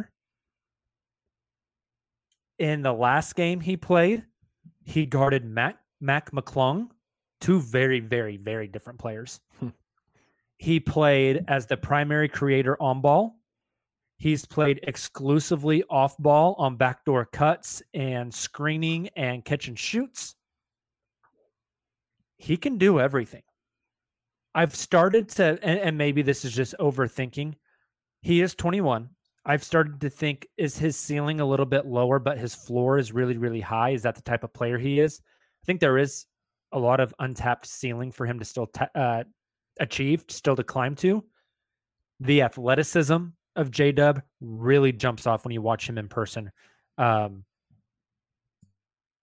In the last game he played, he guarded Mac Mac McClung, two very, very, very different players. Hmm. he played as the primary creator on ball. He's played exclusively off ball on backdoor cuts and screening and catch and shoots. He can do everything. I've started to, and, and maybe this is just overthinking. He is 21. I've started to think, is his ceiling a little bit lower, but his floor is really, really high? Is that the type of player he is? I think there is a lot of untapped ceiling for him to still ta- uh, achieve, still to climb to. The athleticism of J Dub really jumps off when you watch him in person. Um,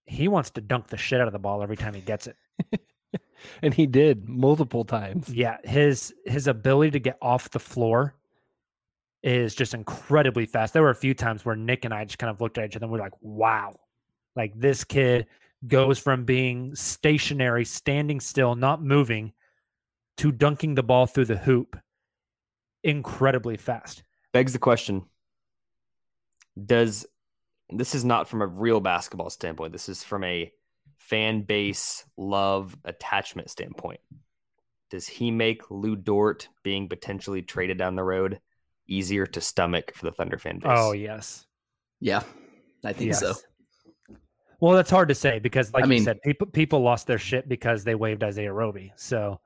he wants to dunk the shit out of the ball every time he gets it. And he did multiple times. Yeah, his his ability to get off the floor is just incredibly fast. There were a few times where Nick and I just kind of looked at each other and we are like, "Wow, like this kid goes from being stationary, standing still, not moving, to dunking the ball through the hoop incredibly fast." Begs the question: Does this is not from a real basketball standpoint? This is from a fan base love attachment standpoint. Does he make Lu Dort being potentially traded down the road easier to stomach for the Thunder fan base? Oh yes, Yeah, I think so. Well, that's hard to say because, like I you said, people people lost their shit because they waived Isaiah Roby. So,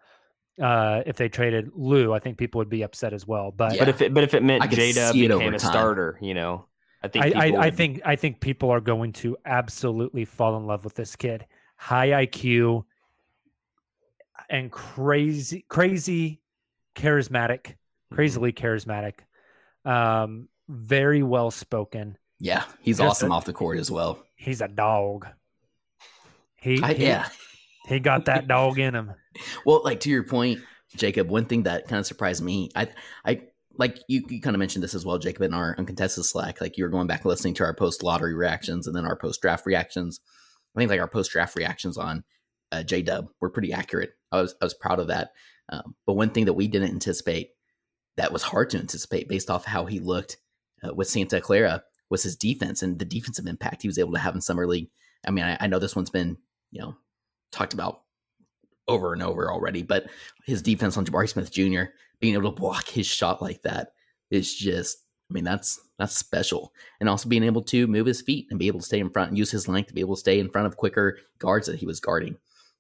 uh, if they traded Lu, I think people would be upset as well. But Yeah. But if it but if it meant I could J Dub see it became a time. starter, you know, I think I, people I, I think I think people are going to absolutely fall in love with this kid. High IQ and crazy, crazy, charismatic, Mm-hmm. crazily charismatic. Um, very well spoken. Yeah, he's Just awesome a- off the court as well. He's a dog. He, I, he yeah. He got that dog in him. Well, like to your point, Jacob, one thing that kind of surprised me, I, I like you, you kind of mentioned this as well, Jacob, in our uncontested Slack. Like you were going back and listening to our post lottery reactions and then our post draft reactions. I think like our post draft reactions on uh, J Dub were pretty accurate. I was I was proud of that. Um, but one thing that we didn't anticipate that was hard to anticipate based off how he looked uh, with Santa Clara was his defense and the defensive impact he was able to have in summer league. I mean, I, I know this one's been you know talked about over and over already, but his defense on Jabari Smith Jr. being able to block his shot like that is just I mean, that's that's special. And also being able to move his feet and be able to stay in front and use his length to be able to stay in front of quicker guards that he was guarding.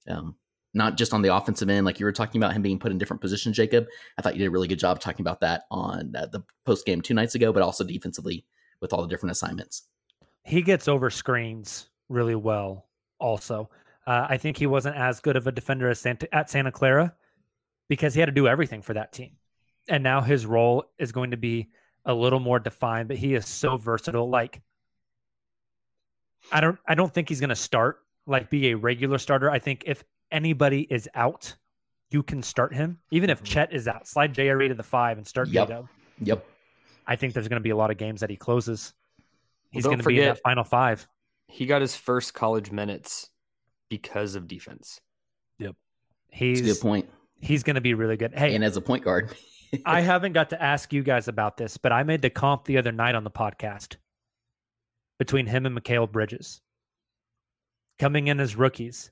Um, not just on the offensive end, like you were talking about him being put in different positions, Jacob. I thought you did a really good job talking about that on uh, the post game two nights ago, but also defensively with all the different assignments. He gets over screens really well. Also, uh, I think he wasn't as good of a defender as Santa, at Santa Clara because he had to do everything for that team, and now his role is going to be a little more defined. But he is so versatile. Like, I don't, I don't think he's going to start like be a regular starter. I think if anybody is out, you can start him. Even if Chet is out, slide JRE to the five and start Yep. Yep. I think there's going to be a lot of games that he closes. He's don't going to be in that final five. He got his first college minutes because of defense. Yep. He's a good point. he's going to be really good. Hey, And as a point guard, I haven't got to ask you guys about this, but I made the comp the other night on the podcast between him and Mikal Bridges. Coming in as rookies,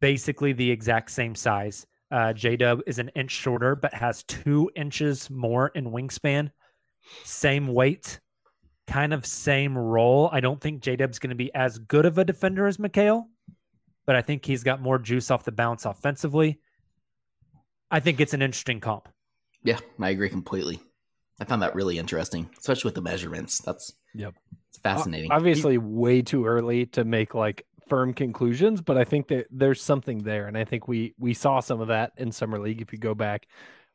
basically the exact same size. Uh, J Dub is an inch shorter, but has two inches more in wingspan. Same weight, kind of same role. I don't think J Dub's going to be as good of a defender as Mikhail, but I think he's got more juice off the bounce offensively. I think it's an interesting comp. yeah, I agree completely. I found that really interesting, especially with the measurements. That's Yep. it's fascinating. Obviously, way too early to make like firm conclusions, but I think that there's something there, and I think we we saw some of that in summer league. If you go back,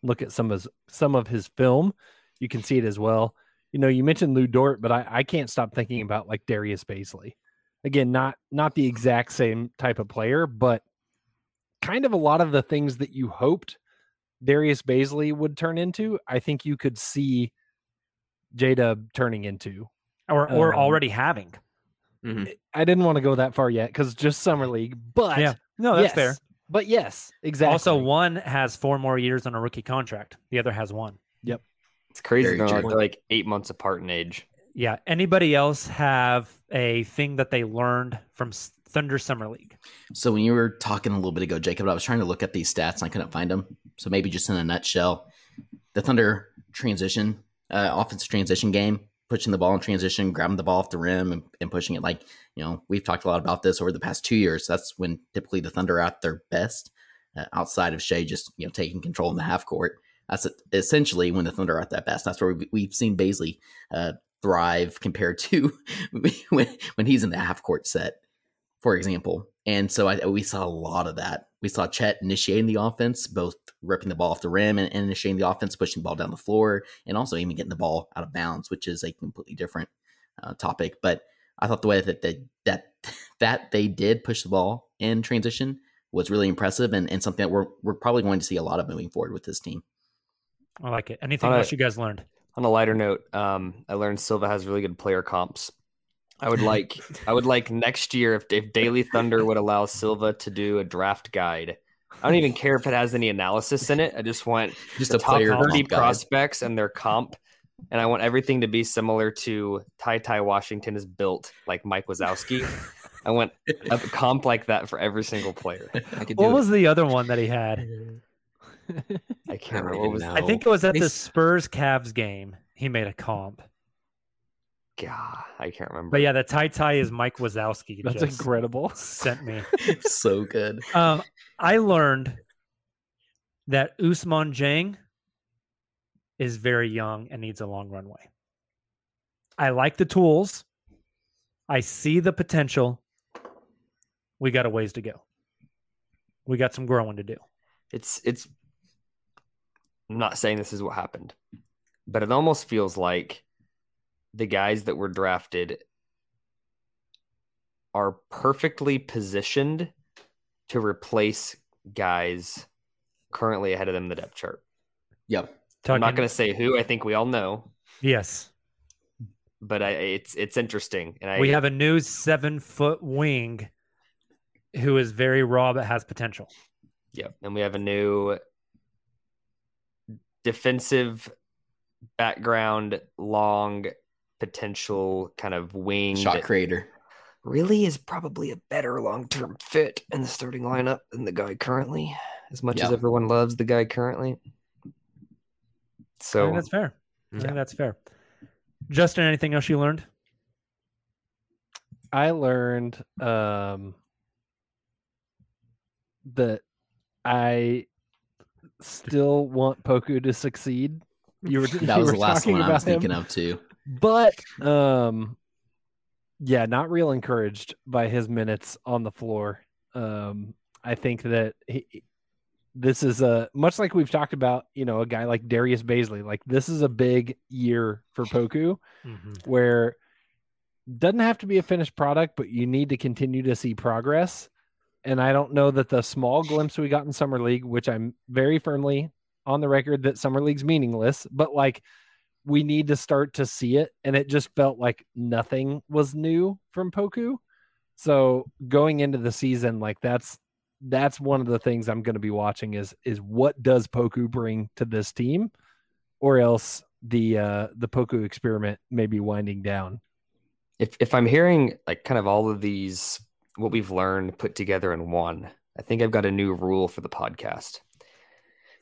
look at some of his, some of his film, you can see it as well. You know, you mentioned Lu Dort, but I, I can't stop thinking about like Darius Bazley. Again, not not the exact same type of player, but kind of a lot of the things that you hoped Darius Bazley would turn into. I think you could see J Dub turning into. or or Um, already having. Mhm. I didn't want to go that far yet because just summer league, but Yeah. No, that's fair. But yes, exactly. Also, one has four more years on a rookie contract. The other has one. Yep it's crazy. Very They're like, true. they're like eight months apart in age. Yeah. Anybody else have a thing that they learned from Thunder Summer League? So when you were talking a little bit ago, Jacob, I was trying to look at these stats and I couldn't find them. So maybe just in a nutshell, the Thunder transition, uh, offensive transition game, pushing the ball in transition, grabbing the ball off the rim and, and pushing it. Like you know, we've talked a lot about this over the past two years. That's when typically the Thunder are at their best, uh, outside of Shai just you know taking control in the half court. That's essentially when the Thunder are at their best. That's where we, we've seen Bazley uh, thrive compared to when when he's in the half court set for example. And so I, we saw a lot of that. We saw Chet initiating the offense, both ripping the ball off the rim and, and initiating the offense, pushing the ball down the floor, and also even getting the ball out of bounds, which is a completely different uh, topic. But I thought the way that they, that that they did push the ball in transition was really impressive and, and something that we're we're probably going to see a lot of moving forward with this team. I like it. Anything All else right. you guys learned? On a lighter note, um, I learned Silva has really good player comps. I would like I would like next year if if Daily Thunder would allow Silva to do a draft guide. I don't even care if it has any analysis in it. I just want Just the a top player 30 comp guide. prospects and their comp. And I want everything to be similar to TyTy Washington is built like Mike Wazowski. I want a comp like that for every single player. I could do What it. was the other one that he had? I can't remember what was know. I think it was at They the Spurs Cavs game. He made a comp. God, I can't remember. But yeah, the tie tie is Mike Wazowski. that's just incredible. Sent me. so good. Um, I learned that Ousmane Dieng is very young and needs a long runway. I like the tools. I see the potential. We got a ways to go. We got some growing to do. it's it's I'm not saying this is what happened, but it almost feels like the guys that were drafted are perfectly positioned to replace guys currently ahead of them in the depth chart. Yep. I'm not going to say who. I think we all know, Yes, but I, it's it's interesting, and I we have a new seven foot wing who is very raw but has potential. Yep. And we have a new defensive background, long potential kind of wing Shot creator. really is probably a better long term fit in the starting lineup than the guy currently, as much as everyone loves the guy currently. I So think that's fair. I Yeah. think that's fair. Justin, anything else you learned? I learned um, that I still want Poku to succeed. You were That you was were the last talking one I about was thinking him, of too. but um, yeah, not real encouraged by his minutes on the floor. Um, I think that he, this is a much like we've talked about, you know, a guy like Darius Bazley. Like this is a big year for Poku, where doesn't have to be a finished product, but you need to continue to see progress. And I don't know that the small glimpse we got in summer league, which I'm very firmly on the record that summer league's meaningless, but like we need to start to see it. And it just felt like nothing was new from Poku. So going into the season, like that's that's one of the things I'm going to be watching is is what does Poku bring to this team, or else the uh the Poku experiment may be winding down. if if I'm hearing like kind of all of these what we've learned put together in one, I think I've got a new rule for the podcast.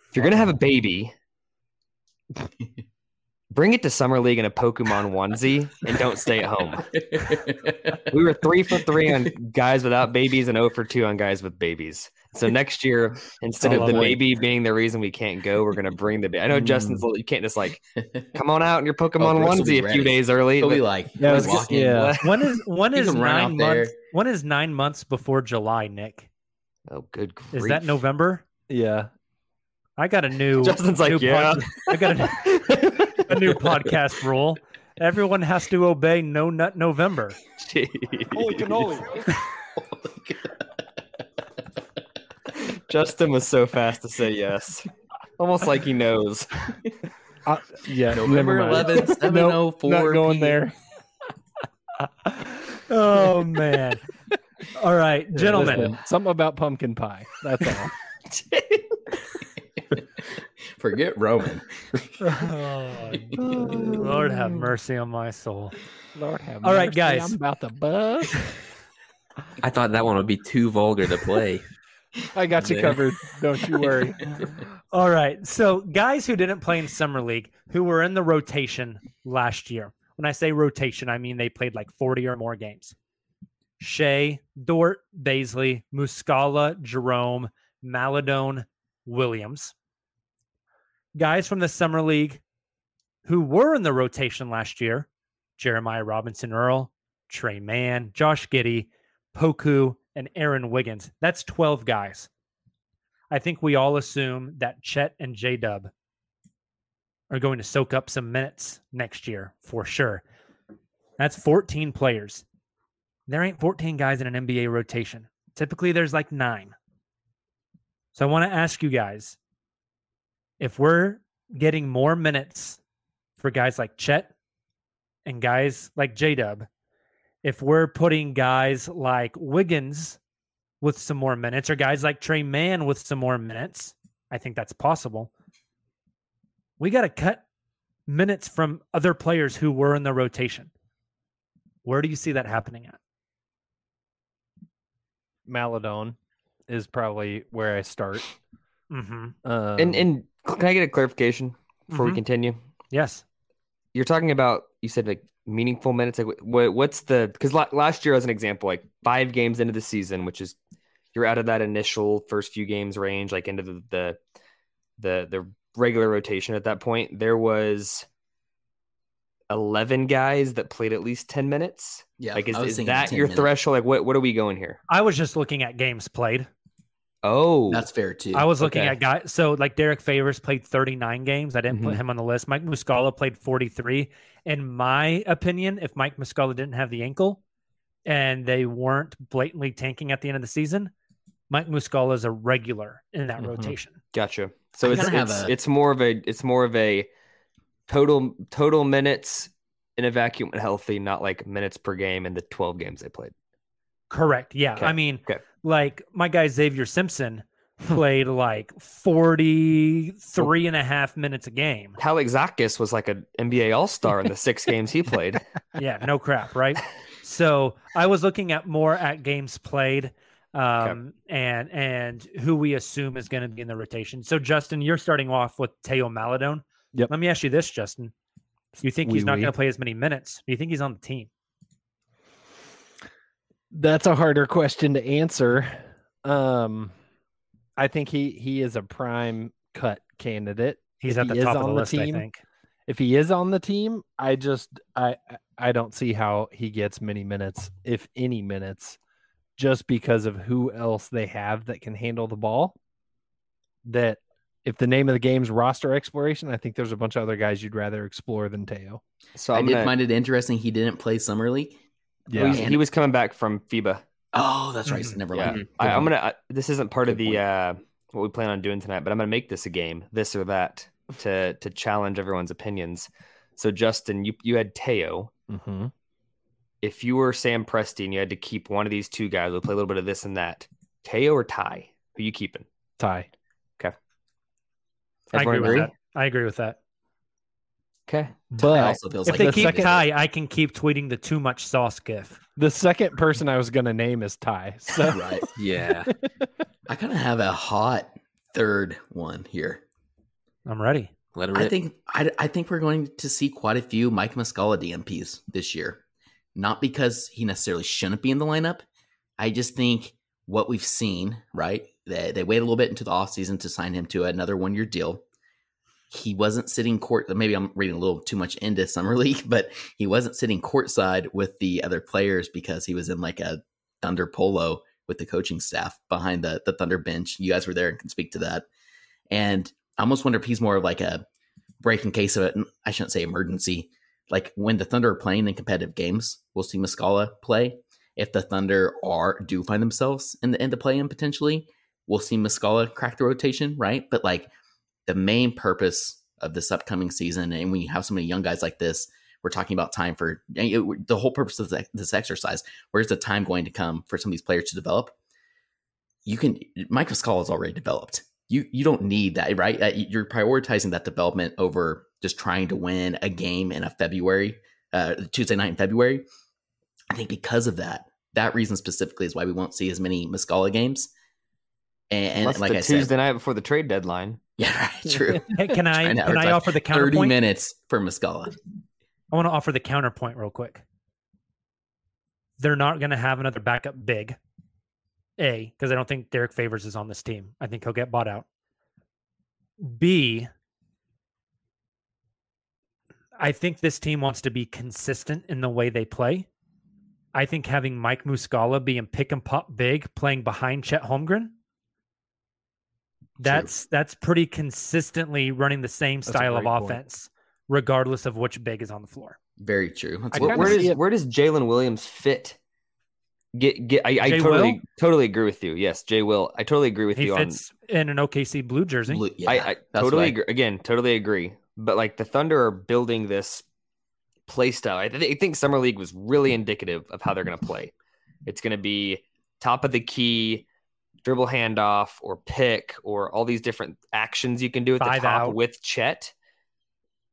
If you're gonna have a baby, bring it to summer league in a Pokemon onesie and don't stay at home. We were three for three on guys without babies and 0 for two on guys with babies. So next year, instead of the love it. baby being the reason we can't go, we're gonna bring the baby. I know mm. Justin's you can't just like come on out in your oh, Pokemon Brooks will be onesie a few days early. He'll be like, Yeah, I was walking. yeah. When is when You is can run nine there. Months? When is nine months before July, Nick? Oh, good grief. Is that November? Yeah. I got a new. Justin's like, new yeah. I got a, a new podcast rule. Everyone has to obey No Nut November. Holy cannoli. Justin was so fast to say yes. Almost like he knows. Uh, yeah. November never mind. 11th, Nope, 7:04 not going PM. there. Oh man! All right, gentlemen. Listen, something about pumpkin pie. That's all. Forget Roman. Oh, Lord have mercy on my soul. Lord have All right, mercy, guys. I'm about to buzz. I thought that one would be too vulgar to play. I got you covered. Don't you worry. All right. So, guys who didn't play in Summer League, who were in the rotation last year. When I say rotation, I mean they played like 40 or more games. Shai, Dort, Bazley, Muscala, Jerome, Maledon, Williams. Guys from the Summer League who were in the rotation last year Jeremiah Robinson Earl, Tre Mann, Josh Giddey, Poku, and Aaron Wiggins. That's 12 guys. I think we all assume that Chet and J Dub are going to soak up some minutes next year for sure. That's 14 players. There ain't 14 guys in an NBA rotation. Typically, there's like nine. So I want to ask you guys if we're getting more minutes for guys like Chet and guys like J Dub, if we're putting guys like Wiggins with some more minutes or guys like Tre Mann with some more minutes, I think that's possible. We got to cut minutes from other players who were in the rotation. Where do you see that happening at? Maledon is probably where I start. Mm-hmm. Um, and and can I get a clarification before Mhm. we continue? Yes. You're talking about you said like meaningful minutes. Like what what's the because last year as an example, like five games into the season, which is you're out of that initial first few games range, like into the the the, the regular rotation at that point. There was. 11 guys that played at least 10 minutes Yeah, like is, is that your minutes. threshold like what, what are we going here I was just looking at games played. oh That's fair too. I was looking okay. at guys. So, like Derrick Favors played 39 games. I didn't put Mhm. him on the list. Mike Muscala played 43. In my opinion, if Mike Muscala didn't have the ankle and they weren't blatantly tanking at the end of the season, Mike Muscala is a regular in that Mhm. rotation. Gotcha. So I it's it's, a- it's more of a it's more of a total total minutes in a vacuum and healthy, not like minutes per game in the twelve games they played. Correct. Yeah. Okay, I mean, okay. like my guy Zavier Simpson played like 43 and a half minutes a game. Kalaitzakis was like an NBA All Star in the six games he played. yeah, no crap, right? So I was looking at more at games played, um, and and who we assume is going to be in the rotation. So Justin, you're starting off with Teo Maledon. Yep. Let me ask you this, Justin: You think he's Wee not wee. going to play as many minutes? Do you think he's on the team? That's a harder question to answer. Um, I think he he is a prime cut candidate. He's If at the he top of the list, I team, think. If he is on the team, I just I I don't see how he gets many minutes, if any minutes, just because of who else they have that can handle the ball. That if the name of the game's roster exploration, I think there's a bunch of other guys you'd rather explore than Teo. So I I'm did gonna, find it interesting he didn't play summer league. oh, he's- Yeah. he was coming back from FIBA. Oh, that's right. Mhm. Never Yeah, mind. I, Good I'm gonna. I, this isn't part of the uh, what we plan on doing tonight, but I'm gonna make this a game, this or that, to to challenge everyone's opinions. So Justin, you you had Teo. Mm-hmm. If you were Sam Presti and you had to keep one of these two guys, we'll play a little bit of this and that. Teo or Ty? Who you keeping? Ty. Okay. I Everyone agree, with that. I agree with that. Okay. But also feels If like they the keep second- Kai, I can keep tweeting the too much sauce gif. the second person I was gonna name is Ty. So right. Yeah. I kind of have a hot third one here. I'm ready. Let it I think I, I think we're going to see quite a few Mike Muscala DNPs this year. Not because he necessarily shouldn't be in the lineup. I just think what we've seen, right? They, they waited a little bit into the offseason to sign him to another one year deal. He wasn't sitting court. Maybe I'm reading a little too much into summer league, but he wasn't sitting courtside with the other players because he was in like a Thunder polo with the coaching staff behind the the Thunder bench. You guys were there and can speak to that. And I almost wonder if he's more of like a break in case of it. I shouldn't say emergency. Like when the Thunder are playing in competitive games, we'll see Muscala play. If the Thunder are do find themselves in the end to play in potentially, we'll see Muscala crack the rotation, right? But like the main purpose of this upcoming season, and when you have so many young guys like this, we're talking about time for it- the whole purpose of this- this exercise. Where's the time going to come for some of these players to develop? You can Mike Muscala is already developed. You you don't need that, right? Uh, You're prioritizing that development over just trying to win a game in a February, uh, Tuesday night in February. I think because of that, that reason specifically is why we won't see as many Muscala games. And, and Unless like the I Tuesday said, night before the trade deadline. yeah, right, true. Hey, can I can I offer the counterpoint? Thirty minutes for Muscala. I want to offer the counterpoint real quick. They're not going to have another backup big. A, because I don't think Derrick Favors is on this team. I think he'll get bought out. B, I think this team wants to be consistent in the way they play. I think having Mike Muscala being pick and pop big, playing behind Chet Holmgren, that's that's pretty consistently running the same That's style of great point. offense, regardless of which big is on the floor. Very true. That's I what Where, where does where does Jalen Williams fit? Get get. I, I totally Will? totally agree with you. Yes, Jay Will. I totally agree with He you on. fits in an OKC blue jersey. Blue- yeah, I, I totally I- agree. Again, totally agree. But like the Thunder are building this play style. I, th- I think summer league was really indicative of how they're going to play. It's going to be top of the key, dribble handoff or pick or all these different actions you can do at Five the top out. with Chet.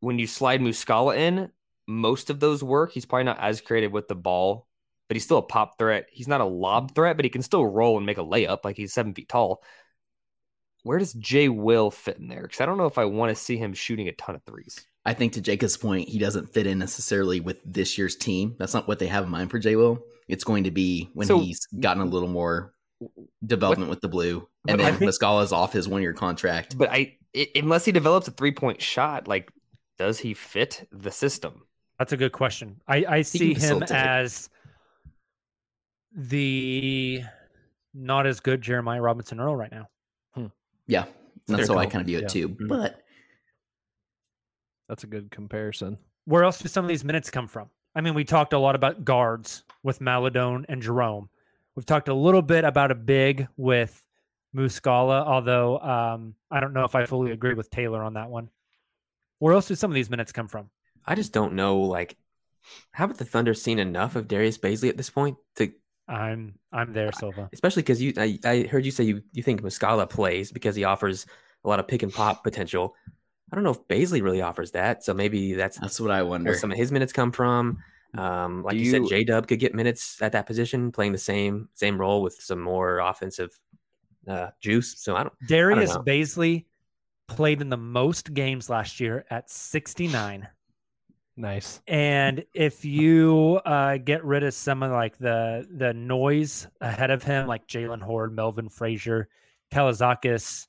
When you slide Muscala in, most of those work. He's probably not as creative with the ball, but he's still a pop threat. He's not a lob mm-hmm. threat, but he can still roll and make a layup like he's seven feet tall. Where does Jay Will fit in there? Because I don't know if I want to see him shooting a ton of threes. I think to Jacob's point, he doesn't fit in necessarily with this year's team. That's not what they have in mind for Jay Will. It's going to be when So- he's gotten a little more development with the blue, and then think- Muscala's off his one year contract. But I, i unless he develops a three point shot, like, does he fit the system? That's a good question. I, I see him as the not as good Jeremiah Robinson Earl right now. Yeah, that's Fair how I kind of view it Yeah. too. Mhm. But That's a good comparison. Where else do some of these minutes come from? I mean, we talked a lot about guards with Maledon and Jerome. We've talked a little bit about a big with Muscala, although um, I don't know if I fully agree with Tayler on that one. Where else do some of these minutes come from? I just don't know. Like, haven't the Thunder seen enough of Darius Bazley at this point to I'm I'm there, Silva. especially because you I, I heard you say you, you think Muscala plays because he offers a lot of pick and pop potential. I don't know if Bazley really offers that, so maybe that's that's what I wonder. where some of his minutes come from. Um, like Do you, said, J Dub could get minutes at that position, playing the same same role with some more offensive uh, juice. So I don't. Darius know. Bazley played in the most games last year at 69. Nice. And if you uh, get rid of some of like the the noise ahead of him, like Jaylen Hoard, Melvin Frazier, Kalaitzakis,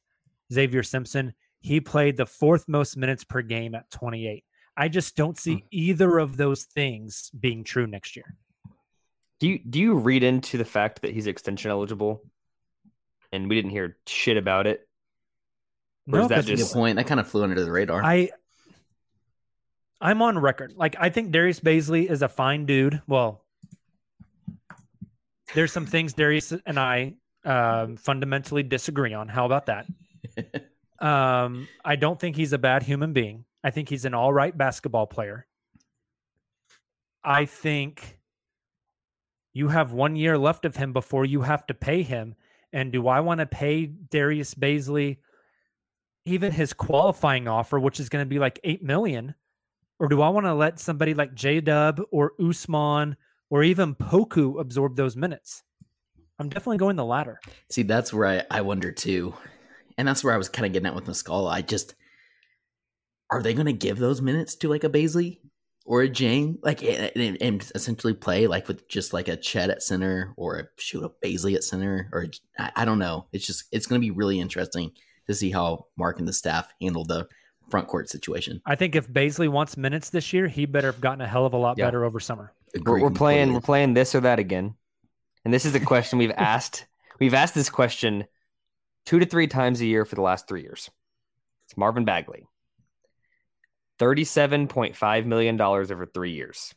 Zavier Simpson, he played the fourth most minutes per game at 28. I just don't see either of those things being true next year. Do you do you read into the fact that he's extension eligible? And we didn't hear shit about it. Or No, is that 'cause That's a just good point. That kind of flew under the radar. I I'm on record. Like I think Darius Bazley is a fine dude. Well, there's some things Darius and I um, fundamentally disagree on. How about that? Um, I don't think he's a bad human being. I think he's an all right basketball player. I think you have one year left of him before you have to pay him. And do I want to pay Darius Bazley even his qualifying offer, which is going to be like eight million? Or do I want to let somebody like J Dub or Ousmane or even Poku absorb those minutes? I'm definitely going the latter. See, that's where I, I wonder too. And that's where I was kind of getting at with Muscala. I just are they going to give those minutes to like a Bazley or a Dieng, like and, and- essentially play like with just like a Chet at center or a shoot a Bazley at center or I, I don't know. It's just it's going to be really interesting to see how Mark and the staff handle the front court situation. I think if Bazley wants minutes this year, he better have gotten a hell of a lot Yeah. better over summer. we're, we're playing completely. we're playing this or that again. And this is a question we've asked. We've asked this question two to three times a year for the last three years. It's Marvin Bagley. $37.5 million over three years.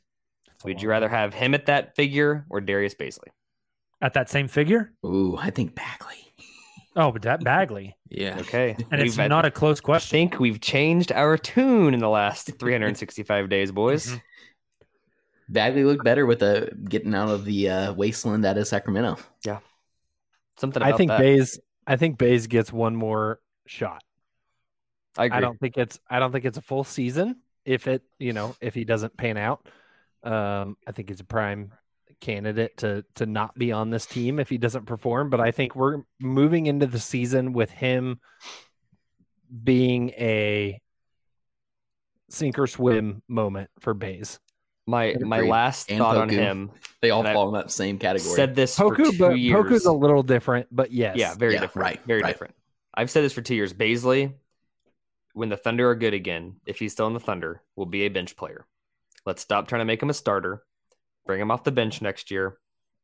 Would you rather have him at that figure or Darius Bazley? At that same figure? Ooh, I think Bagley. Oh, but that Bagley. Yeah. Okay. And it's We've- not a close question. I think we've changed our tune in the last 365 days, boys. Mhm. Bagley looked better with the getting out of the uh, wasteland that is Sacramento. Yeah. Something I think that. Bays. I think Bays gets one more shot. I agree. I don't think it's. I don't think it's a full season. If it, you know, if he doesn't pan out, um, I think he's a prime candidate to to not be on this team if he doesn't perform. But I think we're moving into the season with him being a sink or swim moment for Bays. my my last And thought on him They all And I fall in that same category. said this for two but years. Poku's a little different. But yes, Yeah, very Yeah, different. right, very right. different. I've said this for two years. Bazley, when the Thunder are good again, if he's still in the Thunder, will be a bench player. Let's stop trying to make him a starter. Bring him off the bench next year.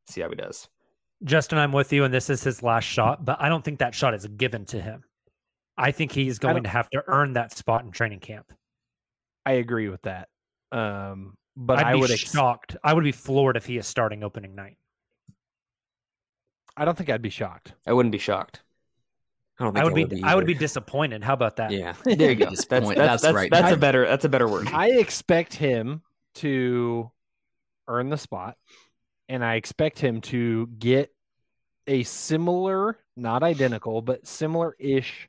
See how he does. Justin, I'm with you, and this is his last shot, but I don't think that shot is given to him. I think he's going to have to earn that spot in training camp. I agree with that. Um, but I'd I be would. Ex- shocked. I would be floored if he is starting opening night. I don't think I'd be shocked. I wouldn't be shocked. I don't think I would be. I would be disappointed. How about that? Yeah. There you go. that's, that's, that's, that's right. That's I- a better. That's a better word. I expect him to earn the spot, and I expect him to get a similar, not identical, but similar ish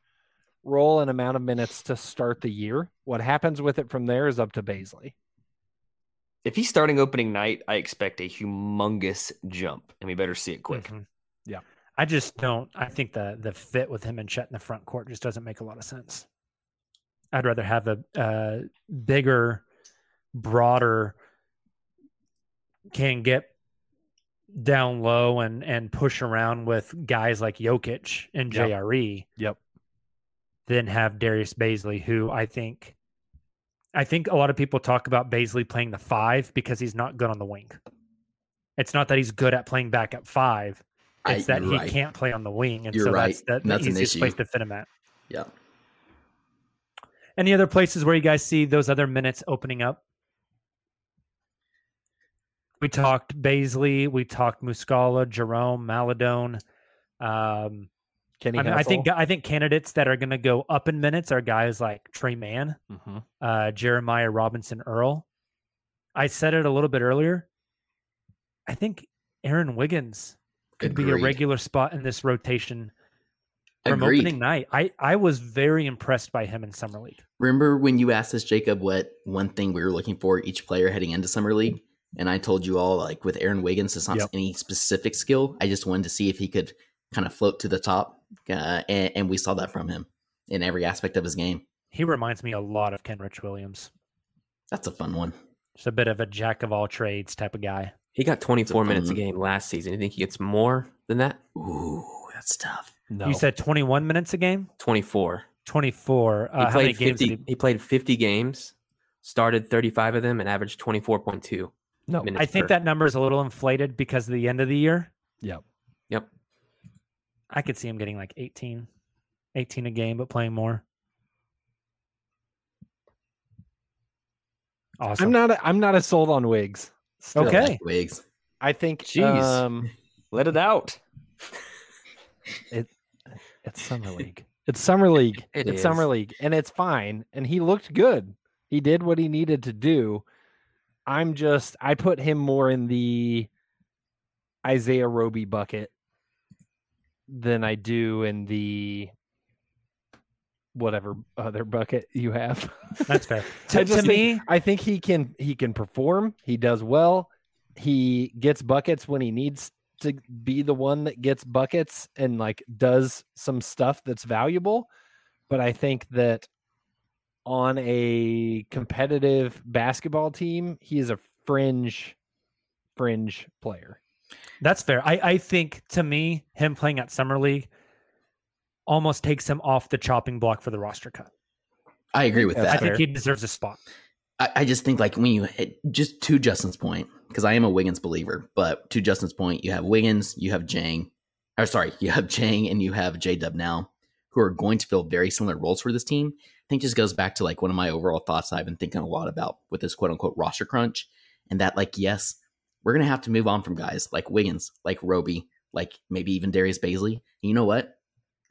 role and amount of minutes to start the year. What happens with it from there is up to Bazley. if he's starting opening night, I expect a humongous jump, and we better see it quick. Mhm. Yeah. I just don't. I think the the fit with him and Chet in the front court just doesn't make a lot of sense. I'd rather have a, a bigger, broader, can get down low and and push around with guys like Jokic and Yep. JRE. Yep. Then have Darius Bazley, who I think, I think a lot of people talk about Bazley playing the five because he's not good on the wing. It's not that he's good at playing back at five. I- It's that he right. can't play on the wing, and You're so right. that's the, the That's an easiest place to fit him at. Yeah. Any other places where you guys see those other minutes opening up? We talked Bazley, we talked Muscala, Jerome, Maledon. Um, Kenny I, mean, I think I think candidates that are going to go up in minutes are guys like Tre Mann, Mhm. uh, Jeremiah Robinson Earl. I said it a little bit earlier. I think Aaron Wiggins could be a regular spot in this rotation from Agreed. opening night. I, I was very impressed by him in summer league. Remember when you asked us, Jacob, what one thing we were looking for each player heading into summer league? And I told you all, like with Aaron Wiggins, it's not Yep. any specific skill. I just wanted to see if he could kind of float to the top, uh, and, and we saw that from him in every aspect of his game. He reminds me a lot of Kenrich Williams. That's a fun one. Just a bit of a jack of all trades type of guy. He got 24 minutes a game last season. You think he gets more than that? Ooh, that's tough. No. You said 21 minutes a game? 24. 24. He Uh, how many played games 50. he, He played 50 games, started 35 of them, and averaged 24.2 no. I think per. that number is a little inflated because of the end of the year. Yep. Yep. I could see him getting like 18, 18 a game, but playing more. Awesome. I'm not. A, I'm not as sold on Wigs. Still. Okay. Like Wigs. I think. Jeez. Um, Let it out. It. it's summer league. It's summer league. It it's summer league, and it's fine. And he looked good. He did what he needed to do. I'm just. I put him more in the Isaiah Roby bucket than I do in the whatever other bucket you have. That's fair. To, to just think- me, I think he can he can perform. He does well. He gets buckets when he needs to be the one that gets buckets and like does some stuff that's valuable. But I think that on a competitive basketball team, he is a fringe fringe player. that's fair. I, I think to me, him playing at Summer League almost takes him off the chopping block for the roster cut. I agree with That's I that. think he deserves a spot. I, I just think like when you it, just to Justin's point, because I am a Wiggins believer, but to Justin's point, you have Wiggins, you have Dieng, or sorry, you have Dieng and you have J Dub now, who are going to fill very similar roles for this team. Think just goes back to like one of my overall thoughts I've been thinking a lot about with this quote unquote roster crunch, and that like yes, we're gonna have to move on from guys like Wiggins, like Roby, like maybe even Darius Bazley. You know what?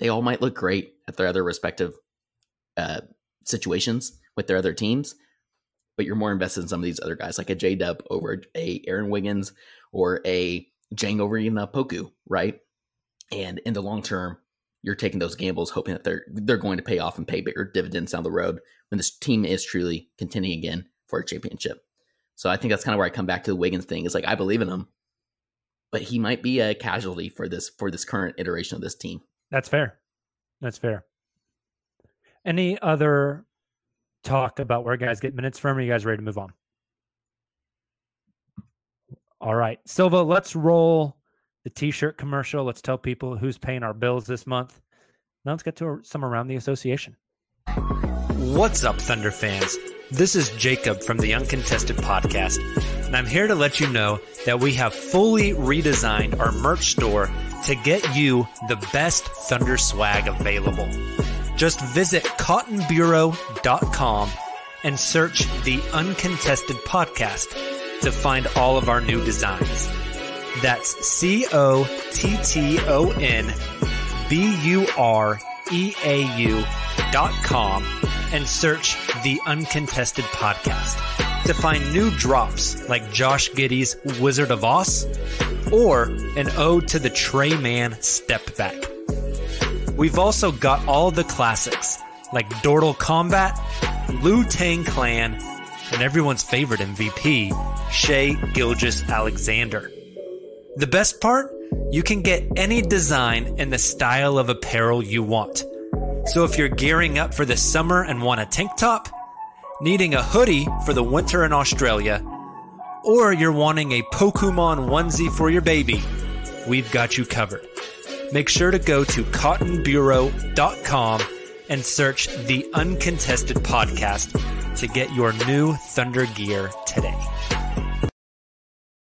They all might look great at their other respective uh, situations with their other teams, but you're more invested in some of these other guys, like a J Dub over a Aaron Wiggins or a Dieng over in a Poku, right? And in the long term, you're taking those gambles, hoping that they're they're going to pay off and pay bigger dividends down the road when this team is truly contending again for a championship. So I think that's kind of where I come back to the Wiggins thing. Is like I believe in him, but he might be a casualty for this for this current iteration of this team. That's fair. That's fair. Any other talk about where guys get minutes from? Are you guys ready to move on? All right, Silva, let's roll the t-shirt commercial. Let's tell people who's paying our bills this month. Now let's get to some around the association. What's up, Thunder fans? This is Jacob from the Uncontested Podcast, and I'm here to let you know that we have fully redesigned our merch store to get you the best Thunder swag available. Just visit cottonbureau.com and search the Uncontested Podcast to find all of our new designs. That's C O T T O N B U R E A U dot com and search the Uncontested Podcast to find new drops like Josh Giddey's Wizard of Oz or an ode to the Tre Mann Step Back. We've also got all the classics like Dortal Combat, Lu Tang Clan, and everyone's favorite MVP, Shai Gilgeous-Alexander. The best part? You can get any design and the style of apparel you want. So if you're gearing up for the summer and want a tank top, needing a hoodie for the winter in Australia, or you're wanting a Pokemon onesie for your baby, we've got you covered. Make sure to go to cottonbureau.com and search the Uncontested Podcast to get your new Thunder gear today.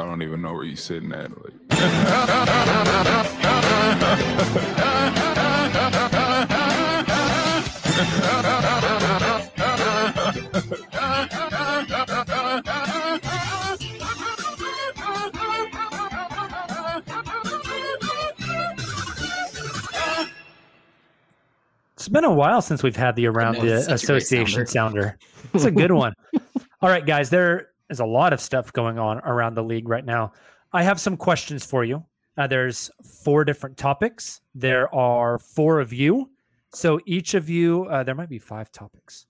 I don't even know where you're sitting at. Like. It's been a while since we've had the around know, the it's such a great association sounder. It's a good one. All right, guys, there is a lot of stuff going on around the league right now. I have some questions for you. Uh, there's four different topics. There are four of you. So each of you, uh, there might be five topics.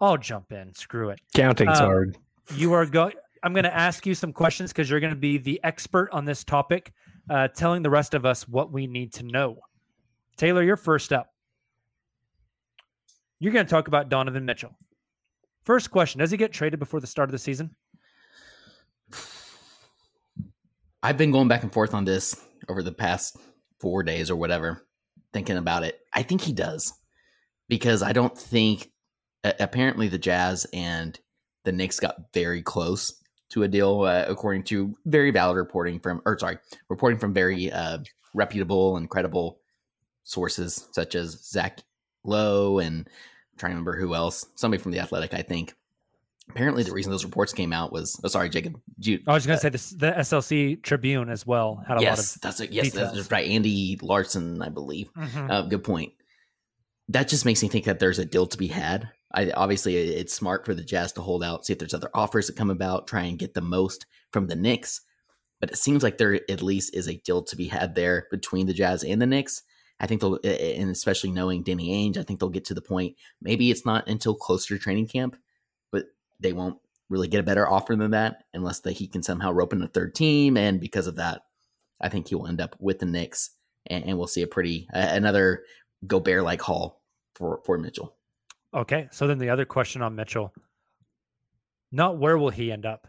I'll jump in. Screw it. Counting's Um, hard. You are going. I'm going to ask you some questions because you're going to be the expert on this topic, uh, telling the rest of us what we need to know. Tayler, you're first up. You're going to talk about Donovan Mitchell. First question: Does he get traded before the start of the season? I've been going back and forth on this over the past four days or whatever, thinking about it. I think he does because I don't think apparently the Jazz and the Knicks got very close to a deal, uh, according to very valid reporting from, or sorry, reporting from very uh, reputable and credible sources such as Zach Lowe and trying to remember who else, somebody from the Athletic, I think. Apparently, the reason those reports came out was, oh, sorry, Jacob. You, I was going to say this, the SLC Tribune as well had a yes, lot of. that's a, yes, details. that's right. Andy Larsen, I believe. Mhm. Uh, good point. That just makes me think that there's a deal to be had. I obviously it's smart for the Jazz to hold out, see if there's other offers that come about, try and get the most from the Knicks. But it seems like there at least is a deal to be had there between the Jazz and the Knicks. I think they'll, and especially knowing Danny Ainge, I think they'll get to the point. Maybe it's not until closer to training camp, but they won't really get a better offer than that unless that he can somehow rope in a third team. And because of that, I think he will end up with the Knicks, and, and we'll see a pretty uh, another Gobert like haul for for Mitchell. Okay, so then the other question on Mitchell, not where will he end up,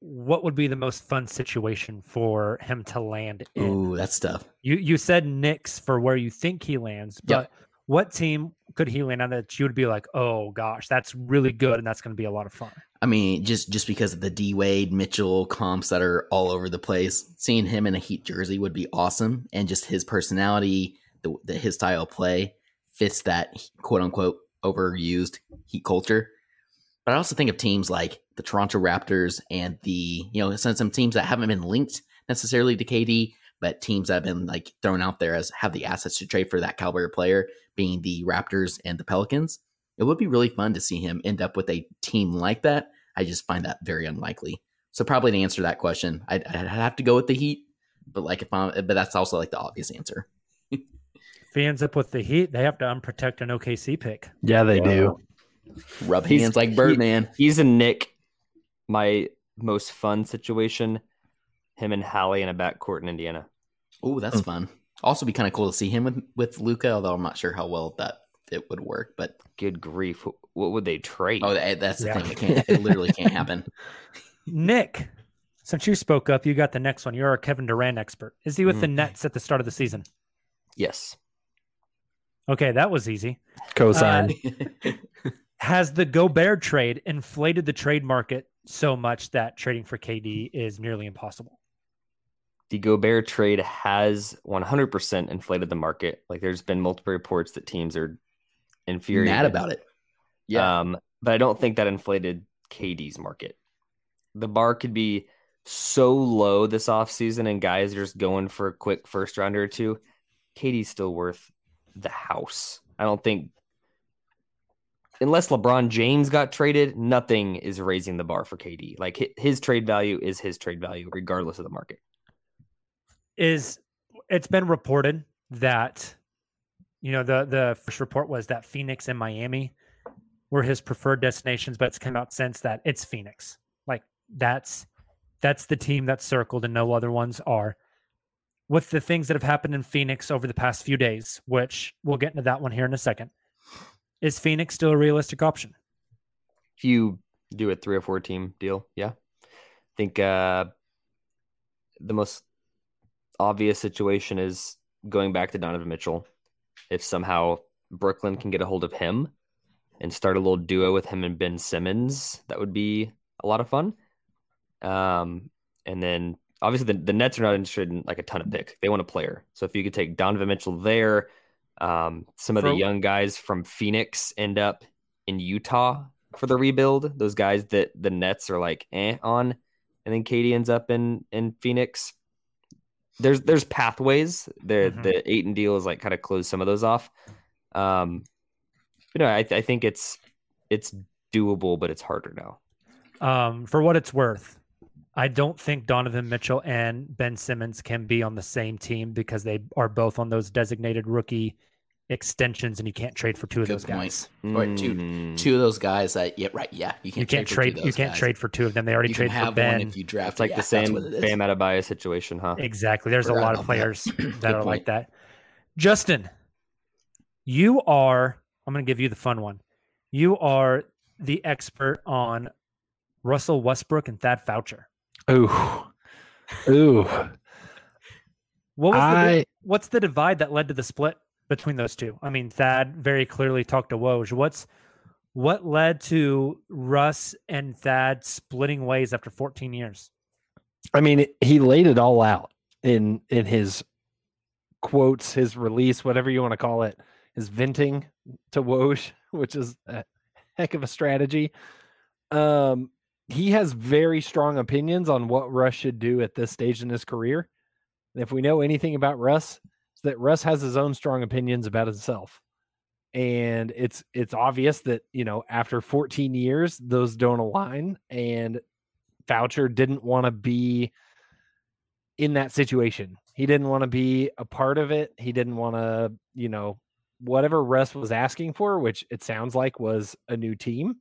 what would be the most fun situation for him to land in? Ooh, that's tough. You you said Knicks for where you think he lands, but Yep. what team could he land on that you would be like, oh gosh, that's really good and that's going to be a lot of fun? I mean, just just because of the D Wade Mitchell comps that are all over the place, seeing him in a Heat jersey would be awesome, and just his personality, the, the his style of play fits that quote unquote overused Heat culture. But I also think of teams like the Toronto Raptors and the you know some some teams that haven't been linked necessarily to KD, but teams that have been like thrown out there as have the assets to trade for that caliber player, being the Raptors and the Pelicans. It would be really fun to see him end up with a team like that. I just find that very unlikely. So probably to answer that question, I'd, I'd have to go with the Heat. But like if I'm, but that's also like the obvious answer. If he ends up with the Heat, they have to unprotect an OKC pick. Yeah, they do. Rub He's- hands like he- Birdman. he's a Knick. My most fun situation, him and Hallie in a backcourt in Indiana. Oh, that's hmm. fun. Also, be kind of cool to see him with with Luka. Although I'm not sure how well that it would work. But Good grief. What would they trade? oh, eh, that's the Yeah. thing. It can't. It literally can't happen. Nick, since you spoke up, you got the next one. You're our Kevin Durant expert. Is he with the Mm. Nets at the start of the season? yes. Okay, that was easy. Cosign. Uh, Has the Gobert trade inflated the trade market so much that trading for KD is nearly impossible? The Gobert trade has 100% inflated the market. Like there's been multiple reports that teams are infuriated Mad about it. Yeah. Um, but I don't think that inflated KD's market. The bar could be so low this offseason and guys are just going for a quick first rounder or two. KD's still worth the house. I don't think unless LeBron James got traded, nothing is raising the bar for KD. Like his trade value is his trade value regardless of the market. Is it's been reported that you know the the first report was that Phoenix and Miami were his preferred destinations, but it's come out since that it's Phoenix. Like that's that's the team that's circled and no other ones are. With the things that have happened in Phoenix over the past few days, which we'll get into that one here in a second, is Phoenix still a realistic option? If you do a three or four team deal, yeah. I think uh, the most obvious situation is going back to Donovan Mitchell. If somehow Brooklyn can get a hold of him and start a little duo with him and Ben Simmons, that would be a lot of fun. Um, and then obviously the, the Nets are not interested in like a ton of picks. They want a player. So if you could take Donovan Mitchell there, um, some of the young guys from Phoenix end up in Utah for the rebuild. Those guys that the Nets are like eh on, and then KD ends up in in Phoenix. There's there's pathways. The Mhm. the Ayton deal is like kind of closed some of those off. Um, but no, I, I think it's it's doable, but it's harder now. Um, for what it's worth, I don't think Donovan Mitchell and Ben Simmons can be on the same team because they are both on those designated rookie extensions, and you can't trade for two of Good those point. guys. Or two, Mm. two of those guys that yeah, right, yeah, you You can't, can't trade. for two trade. of You can't guys. trade for two of them. They already You can traded for have Ben. one if you draft. It's like yeah, the same what it is. Bam Adebayo situation, huh? Exactly. There's a lot of about that. players that are like that. Justin, you are. I'm going to give you the fun one. You are the expert on Russell Westbrook and Thad Foucher. Ooh, ooh. What was the, I di- what's the divide that led to the split between those two? I mean, Thad very clearly talked to Woj. What's what led to Russ and Thad splitting ways after 14 years? I mean, he laid it all out in in his quotes, his release, whatever you want to call it, his venting to Woj, which is a heck of a strategy. Um, he has very strong opinions on what Russ should do at this stage in his career. And if we know anything about Russ, that Russ has his own strong opinions about himself. And it's it's obvious that, you know, after 14 years, those don't align. And Foucher didn't want to be in that situation. He didn't want to be a part of it. He didn't want to, you know, whatever Russ was asking for, which it sounds like was a new team.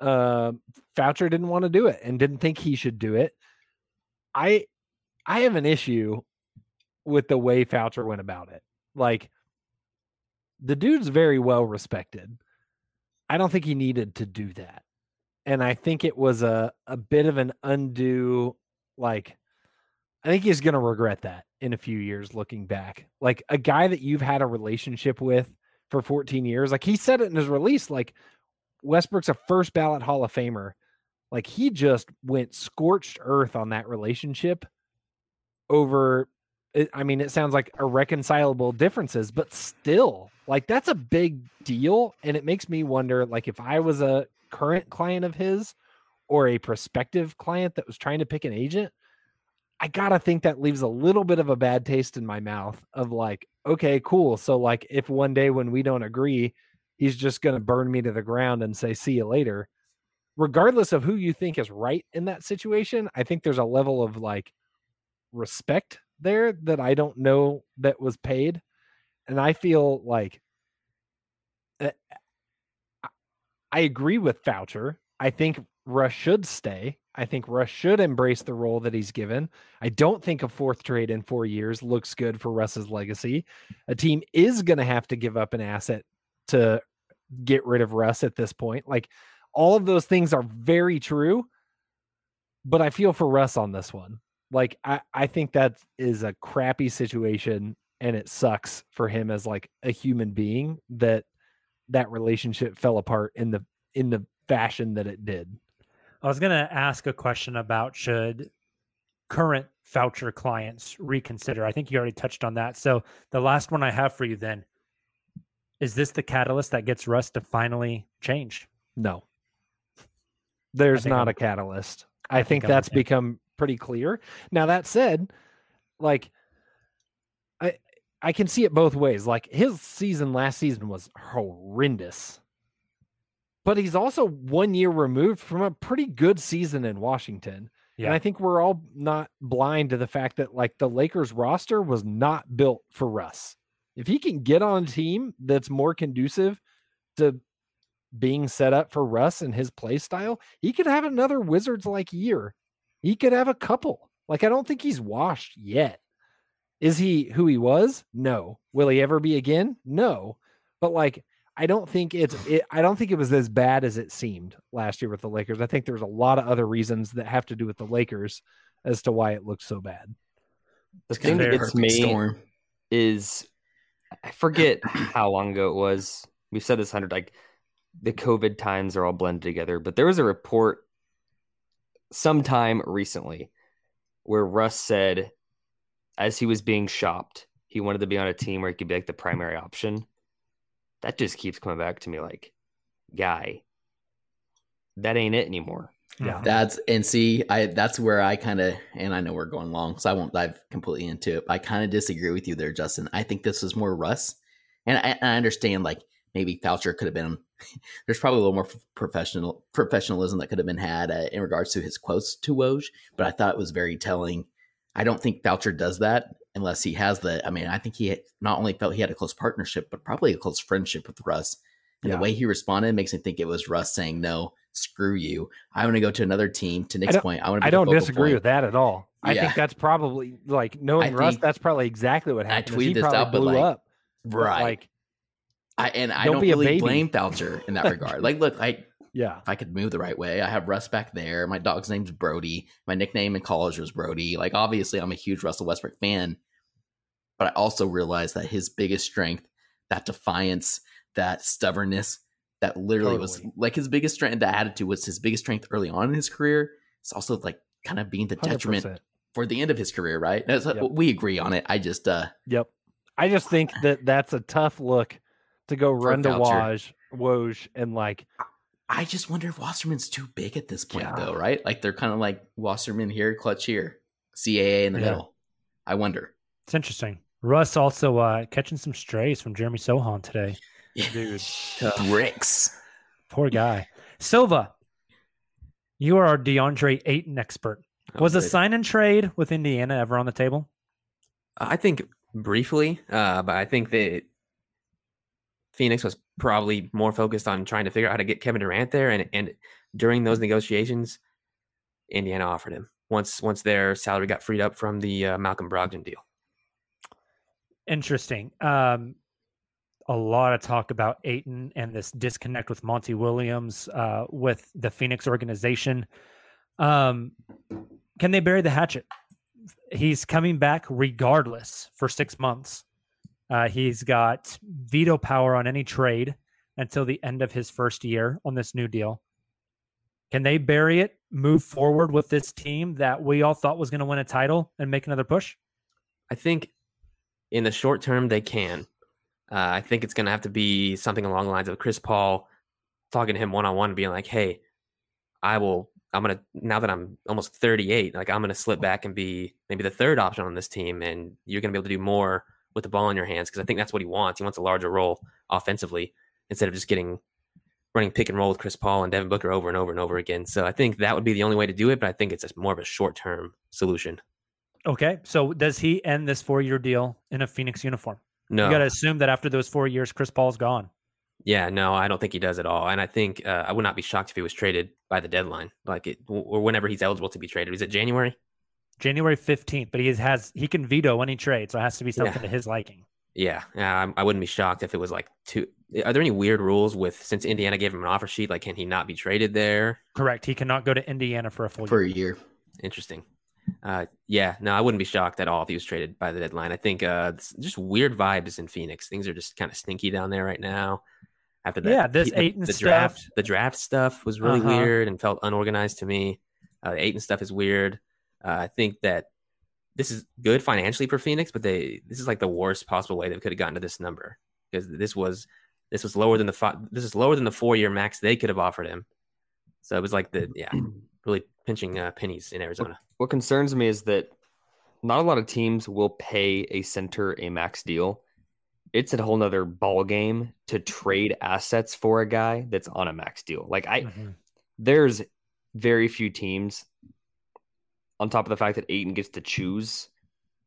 Uh, Foucher didn't want to do it and didn't think he should do it. I I have an issue with the way Foucher went about it. Like the dude's very well respected. I don't think he needed to do that. And I think it was a a bit of an undue like I think he's going to regret that in a few years looking back. Like a guy that you've had a relationship with for 14 years, like he said it in his release like Westbrook's a first ballot Hall of Famer. Like he just went scorched earth on that relationship over it, I mean, it sounds like irreconcilable differences, but still, like that's a big deal. And it makes me wonder, like, if I was a current client of his or a prospective client that was trying to pick an agent, I gotta think that leaves a little bit of a bad taste in my mouth of like, okay, cool. So, like, if one day when we don't agree, he's just gonna burn me to the ground and say, see you later. Regardless of who you think is right in that situation, I think there's a level of like respect there that I don't know that was paid. And I feel like uh, I- agree with Foucher. I think Russ should stay. I think Russ should embrace the role that he's given. I don't think a fourth trade in four years looks good for Russ's legacy. A team is going to have to give up an asset to get rid of Russ at this point. Like all of those things are very true, but I feel for Russ on this one. Like I, I think that is a crappy situation and it sucks for him as like a human being that that relationship fell apart in the in the fashion that it did. I was going to ask a question about should current Foucher clients reconsider. I think you already touched on that. So the last one I have for you then is this the catalyst that gets Russ to finally change? No. There's not I'm- a catalyst. I I, think think, that's become pretty clear. Now that said, like I I can see it both ways. Like his season last season was horrendous. But he's also one year removed from a pretty good season in Washington. Yeah. And I think we're all not blind to the fact that like the Lakers roster was not built for Russ. If he can get on a team that's more conducive to being set up for Russ and his play style, he could have another Wizards like year. He could have a couple. Like I don't think he's washed yet. Is he who he was? No. Will he ever be again? No. But like I don't think it's it, I don't think it was as bad as it seemed last year with the Lakers. I think there's a lot of other reasons that have to do with the Lakers as to why it looks so bad. The thing that gets me storm. is I forget how long ago it was. We've said this hundred like the COVID times are all blended together, but there was a report sometime recently where Russ said as he was being shopped, he wanted to be on a team where he could be like the primary option. That just keeps coming back to me like, guy, that ain't it anymore. Yeah. That's and see, I that's where I kind of and I know we're going long, so I won't dive completely into it. I kind of disagree with you there, Justin. I think this is more Russ, and I, I understand like maybe Foucher could have been. There's probably a little more professional professionalism that could have been had uh, in regards to his quotes to Woj, but I thought it was very telling. I don't think Foucher does that unless he has the. I mean, I think he not only felt he had a close partnership, but probably a close friendship with Russ. And yeah. the way he responded makes me think it was Russ saying, "No, screw you. I want to go to another team." To Nick's I point, I want. I don't disagree point. with that at all. I yeah. think that's probably like knowing I Russ. That's probably exactly what happened. I tweeted this out, but like, up. right, like, I and I don't, don't really blame Foucher in that regard. like, look, I yeah, if I could move the right way, I have Russ back there. My dog's name's Brody. My nickname in college was Brody. Like, obviously, I'm a huge Russell Westbrook fan, but I also realize that his biggest strength, that defiance, that stubbornness, that literally totally. was like his biggest strength. That attitude was his biggest strength early on in his career. It's also like kind of being the 100%. detriment for the end of his career, right? Yep. We agree on it. I just, uh, yep. I just think that that's a tough look to go run to Woj, Woj, and like. I just wonder if Wasserman's too big at this point, yeah. though, right? Like they're kind of like Wasserman here, Klutch here, CAA in the yeah. middle. I wonder. It's interesting. Russ also uh, catching some strays from Jeremy Sochan today. Dude, bricks. Poor guy. Silva, you are our DeAndre Ayton expert. Oh, Was a sign and trade with Indiana ever on the table? I think briefly, uh, but I think that Phoenix was probably more focused on trying to figure out how to get Kevin Durant there, and and during those negotiations, Indiana offered him once once their salary got freed up from the uh, Malcolm Brogdon deal. Interesting. Um, a lot of talk about Ayton and this disconnect with Monty Williams uh, with the Phoenix organization. Um, can they bury the hatchet? He's coming back regardless for six months. Uh, he's got veto power on any trade until the end of his first year on this new deal. Can they bury it, move forward with this team that we all thought was going to win a title and make another push? I think in the short term they can. Uh, I think it's going to have to be something along the lines of Chris Paul talking to him one on one, being like, "Hey, I will. I'm gonna now that I'm almost 38, like I'm gonna slip back and be maybe the third option on this team, and you're gonna be able to do more with the ball in your hands because I think that's what he wants. He wants a larger role offensively instead of just getting running pick and roll with Chris Paul and Devin Booker over and over and over again. So I think that would be the only way to do it, but I think it's a, more of a short term solution. Okay, so does he end this four year deal in a Phoenix uniform? No, you got to assume that after those four years, Chris Paul's gone. Yeah, no, I don't think he does at all. And I think uh, I would not be shocked if he was traded by the deadline, like it, or whenever he's eligible to be traded. Is it January? January fifteenth, but he has he can veto any trade, so it has to be something yeah. to his liking. Yeah, yeah, I, I wouldn't be shocked if it was like two. Are there any weird rules with since Indiana gave him an offer sheet? Like, can he not be traded there? Correct. He cannot go to Indiana for a full for year. a year. Interesting. Uh, yeah, no, I wouldn't be shocked at all if he was traded by the deadline. I think uh, just weird vibes in Phoenix. Things are just kind of stinky down there right now. After that, yeah, this the, the draft, the draft stuff was really Uh-huh. weird and felt unorganized to me. Uh, the Ayton stuff is weird. Uh, I think that this is good financially for Phoenix, but they this is like the worst possible way they could have gotten to this number because this was this was lower than the fi- this is lower than the four year max they could have offered him. So it was like the yeah, really pinching uh, pennies in Arizona. What concerns me is that not a lot of teams will pay a center a max deal. It's a whole nother ball game to trade assets for a guy that's on a max deal. Like I, Mhm. there's very few teams. On top of the fact that Ayton gets to choose,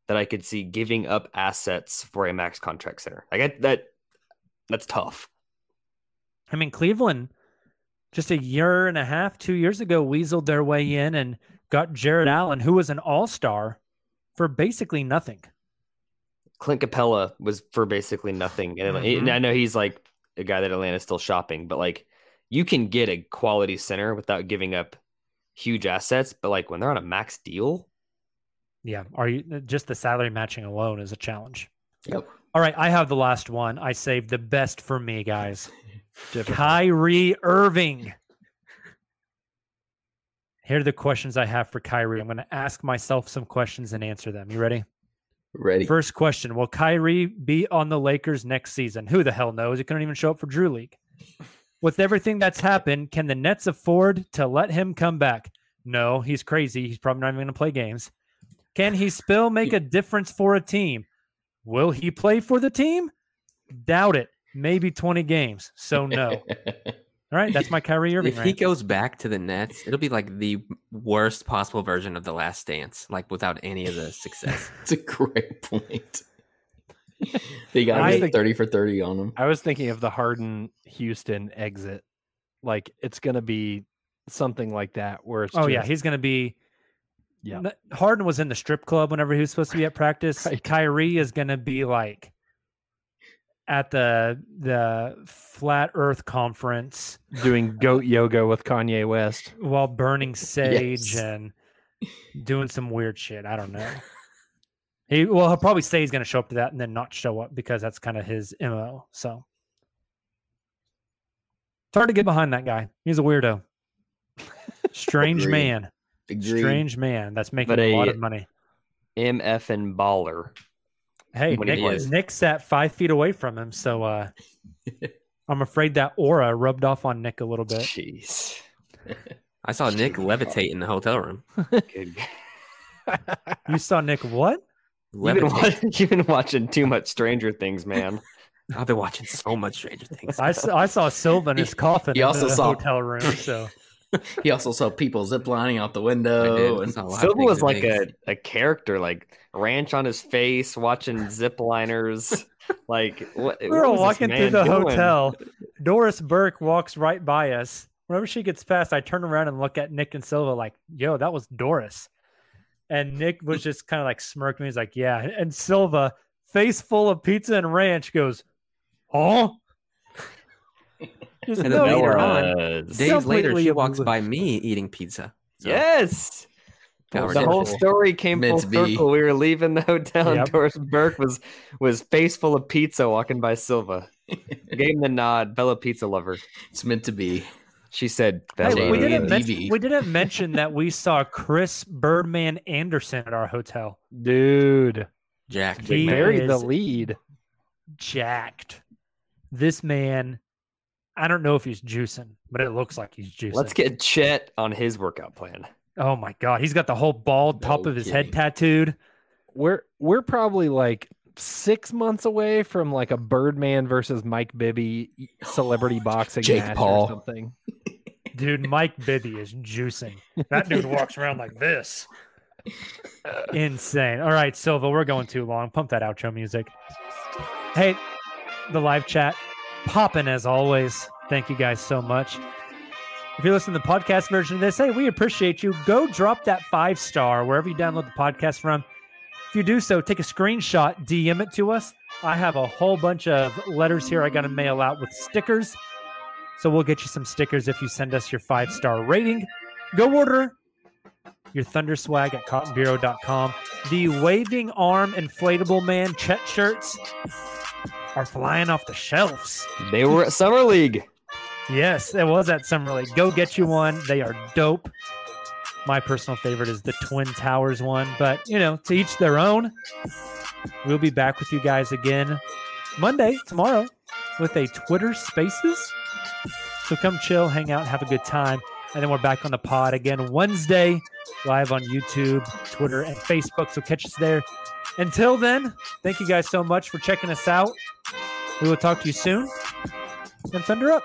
that I could see giving up assets for a max contract center. Like I, that, that's tough. I mean, Cleveland just a year and a half, two years ago, weaseled their way in and got Jarrett Allen, who was an all star, for basically nothing. Clint Capela was for basically nothing. And Mhm. I know he's like a guy that Atlanta's still shopping, but like you can get a quality center without giving up huge assets. But like when they're on a max deal, Yeah. Are you uh, just the salary matching alone is a challenge? Yep. All right. I have the last one. I saved the best for me, guys. Kyrie Irving. Here are the questions I have for Kyrie. I'm going to ask myself some questions and answer them. You ready? Ready. First question Will Kyrie be on the Lakers next season? Who the hell knows? He couldn't even show up for Drew League. With everything that's happened, can the Nets afford to let him come back? No, he's crazy. He's probably not even going to play games. Can he still make a difference for a team? Will he play for the team? Doubt it. Maybe 20 games. So no. All right, that's my Kyrie Irving. If he goes back to the Nets, it'll be like the worst possible version of the Last Dance, like without any of the success. It's a great point. They got I think- 30 for 30 on him. I was thinking of the Harden Houston exit. Like it's gonna be something like that where it's Oh yeah, he's going to be. Yeah. N- Harden was in the strip club whenever he was supposed to be at practice. Right. Kyrie is going to be like at the the flat Earth conference doing goat yoga with Kanye West. while burning sage Yes. and doing some weird shit. I don't know. He well, he'll probably say he's going to show up to that and then not show up because that's kind of his mo. So it's hard to get behind that guy. He's a weirdo. Strange Agreed. man. Agreed. Strange man that's making But a lot of money. MF and baller. Hey, when he Nick, plays. Sat five feet away from him, so uh, I'm afraid that aura rubbed off on Nick a little bit. Jeez. I saw Nick levitate in the hotel room. You saw Nick what? You've been, Levitate. watching, you've been watching too much Stranger Things, man. I've been watching so much Stranger Things. I saw, I saw Silva in his coffin he in also the saw- hotel room. So He also saw people ziplining out the window. And saw a lot of Silva was like a, a character, like ranch on his face, watching zipliners. Like what? we were what was walking through the doing? hotel. Doris Burke walks right by us. Whenever she gets past, I turn around and look at Nick and Silva like, "Yo, that was Doris." And Nick was just kind of like smirking. He's like, "Yeah." And Silva, face full of pizza and ranch, goes, "Oh." Just And then later on, uh, Days later, completely she walks obliv- by me eating pizza. So, Yes. got the whole story came Meant full to be. circle. We were leaving the hotel, Yep. and Doris Burke was was face full of pizza walking by Silva. Gave him the nod, fellow pizza lover. it's meant to be. She said, Hey, we didn't and mention we didn't mention that we saw Chris Birdman Andersen at our hotel. Dude, Jack. He buried the lead. Jacked. This man, I don't know if he's juicing, but it looks like he's juicing. Let's get Chet on his workout plan. Oh my god, he's got the whole bald top No of his head tattooed. We're we're probably like six months away from like a Birdman versus Mike Bibby celebrity boxing Jake match Paul. or something. Dude, Mike Bibby is juicing. That dude walks around like this. Insane. All right, Silva, we're going too long. Pump that outro music. Hey, the live chat popping as always. Thank you guys so much. If you're listening to the podcast version of this, hey, we appreciate you. Go drop that five star wherever you download the podcast from. If you do so, take a screenshot, DM it to us. I have a whole bunch of letters here I got to mail out with stickers. So we'll get you some stickers if you send us your five star rating. Go order your Thunder swag at cottonbureau.com. The waving arm inflatable man Chet shirts are flying off the shelves. They were at Summer League. Yes, it was at Summer League. Go get you one. They are dope. My personal favorite is the Twin Towers one, but you know, to each their own. We'll be back with you guys again Monday, tomorrow, with a Twitter Spaces. So come chill, hang out, have a good time. And then we're back on the pod again Wednesday, live on YouTube, Twitter, and Facebook. So catch us there. Until then, thank you guys so much for checking us out. We will talk to you soon. And Thunder up.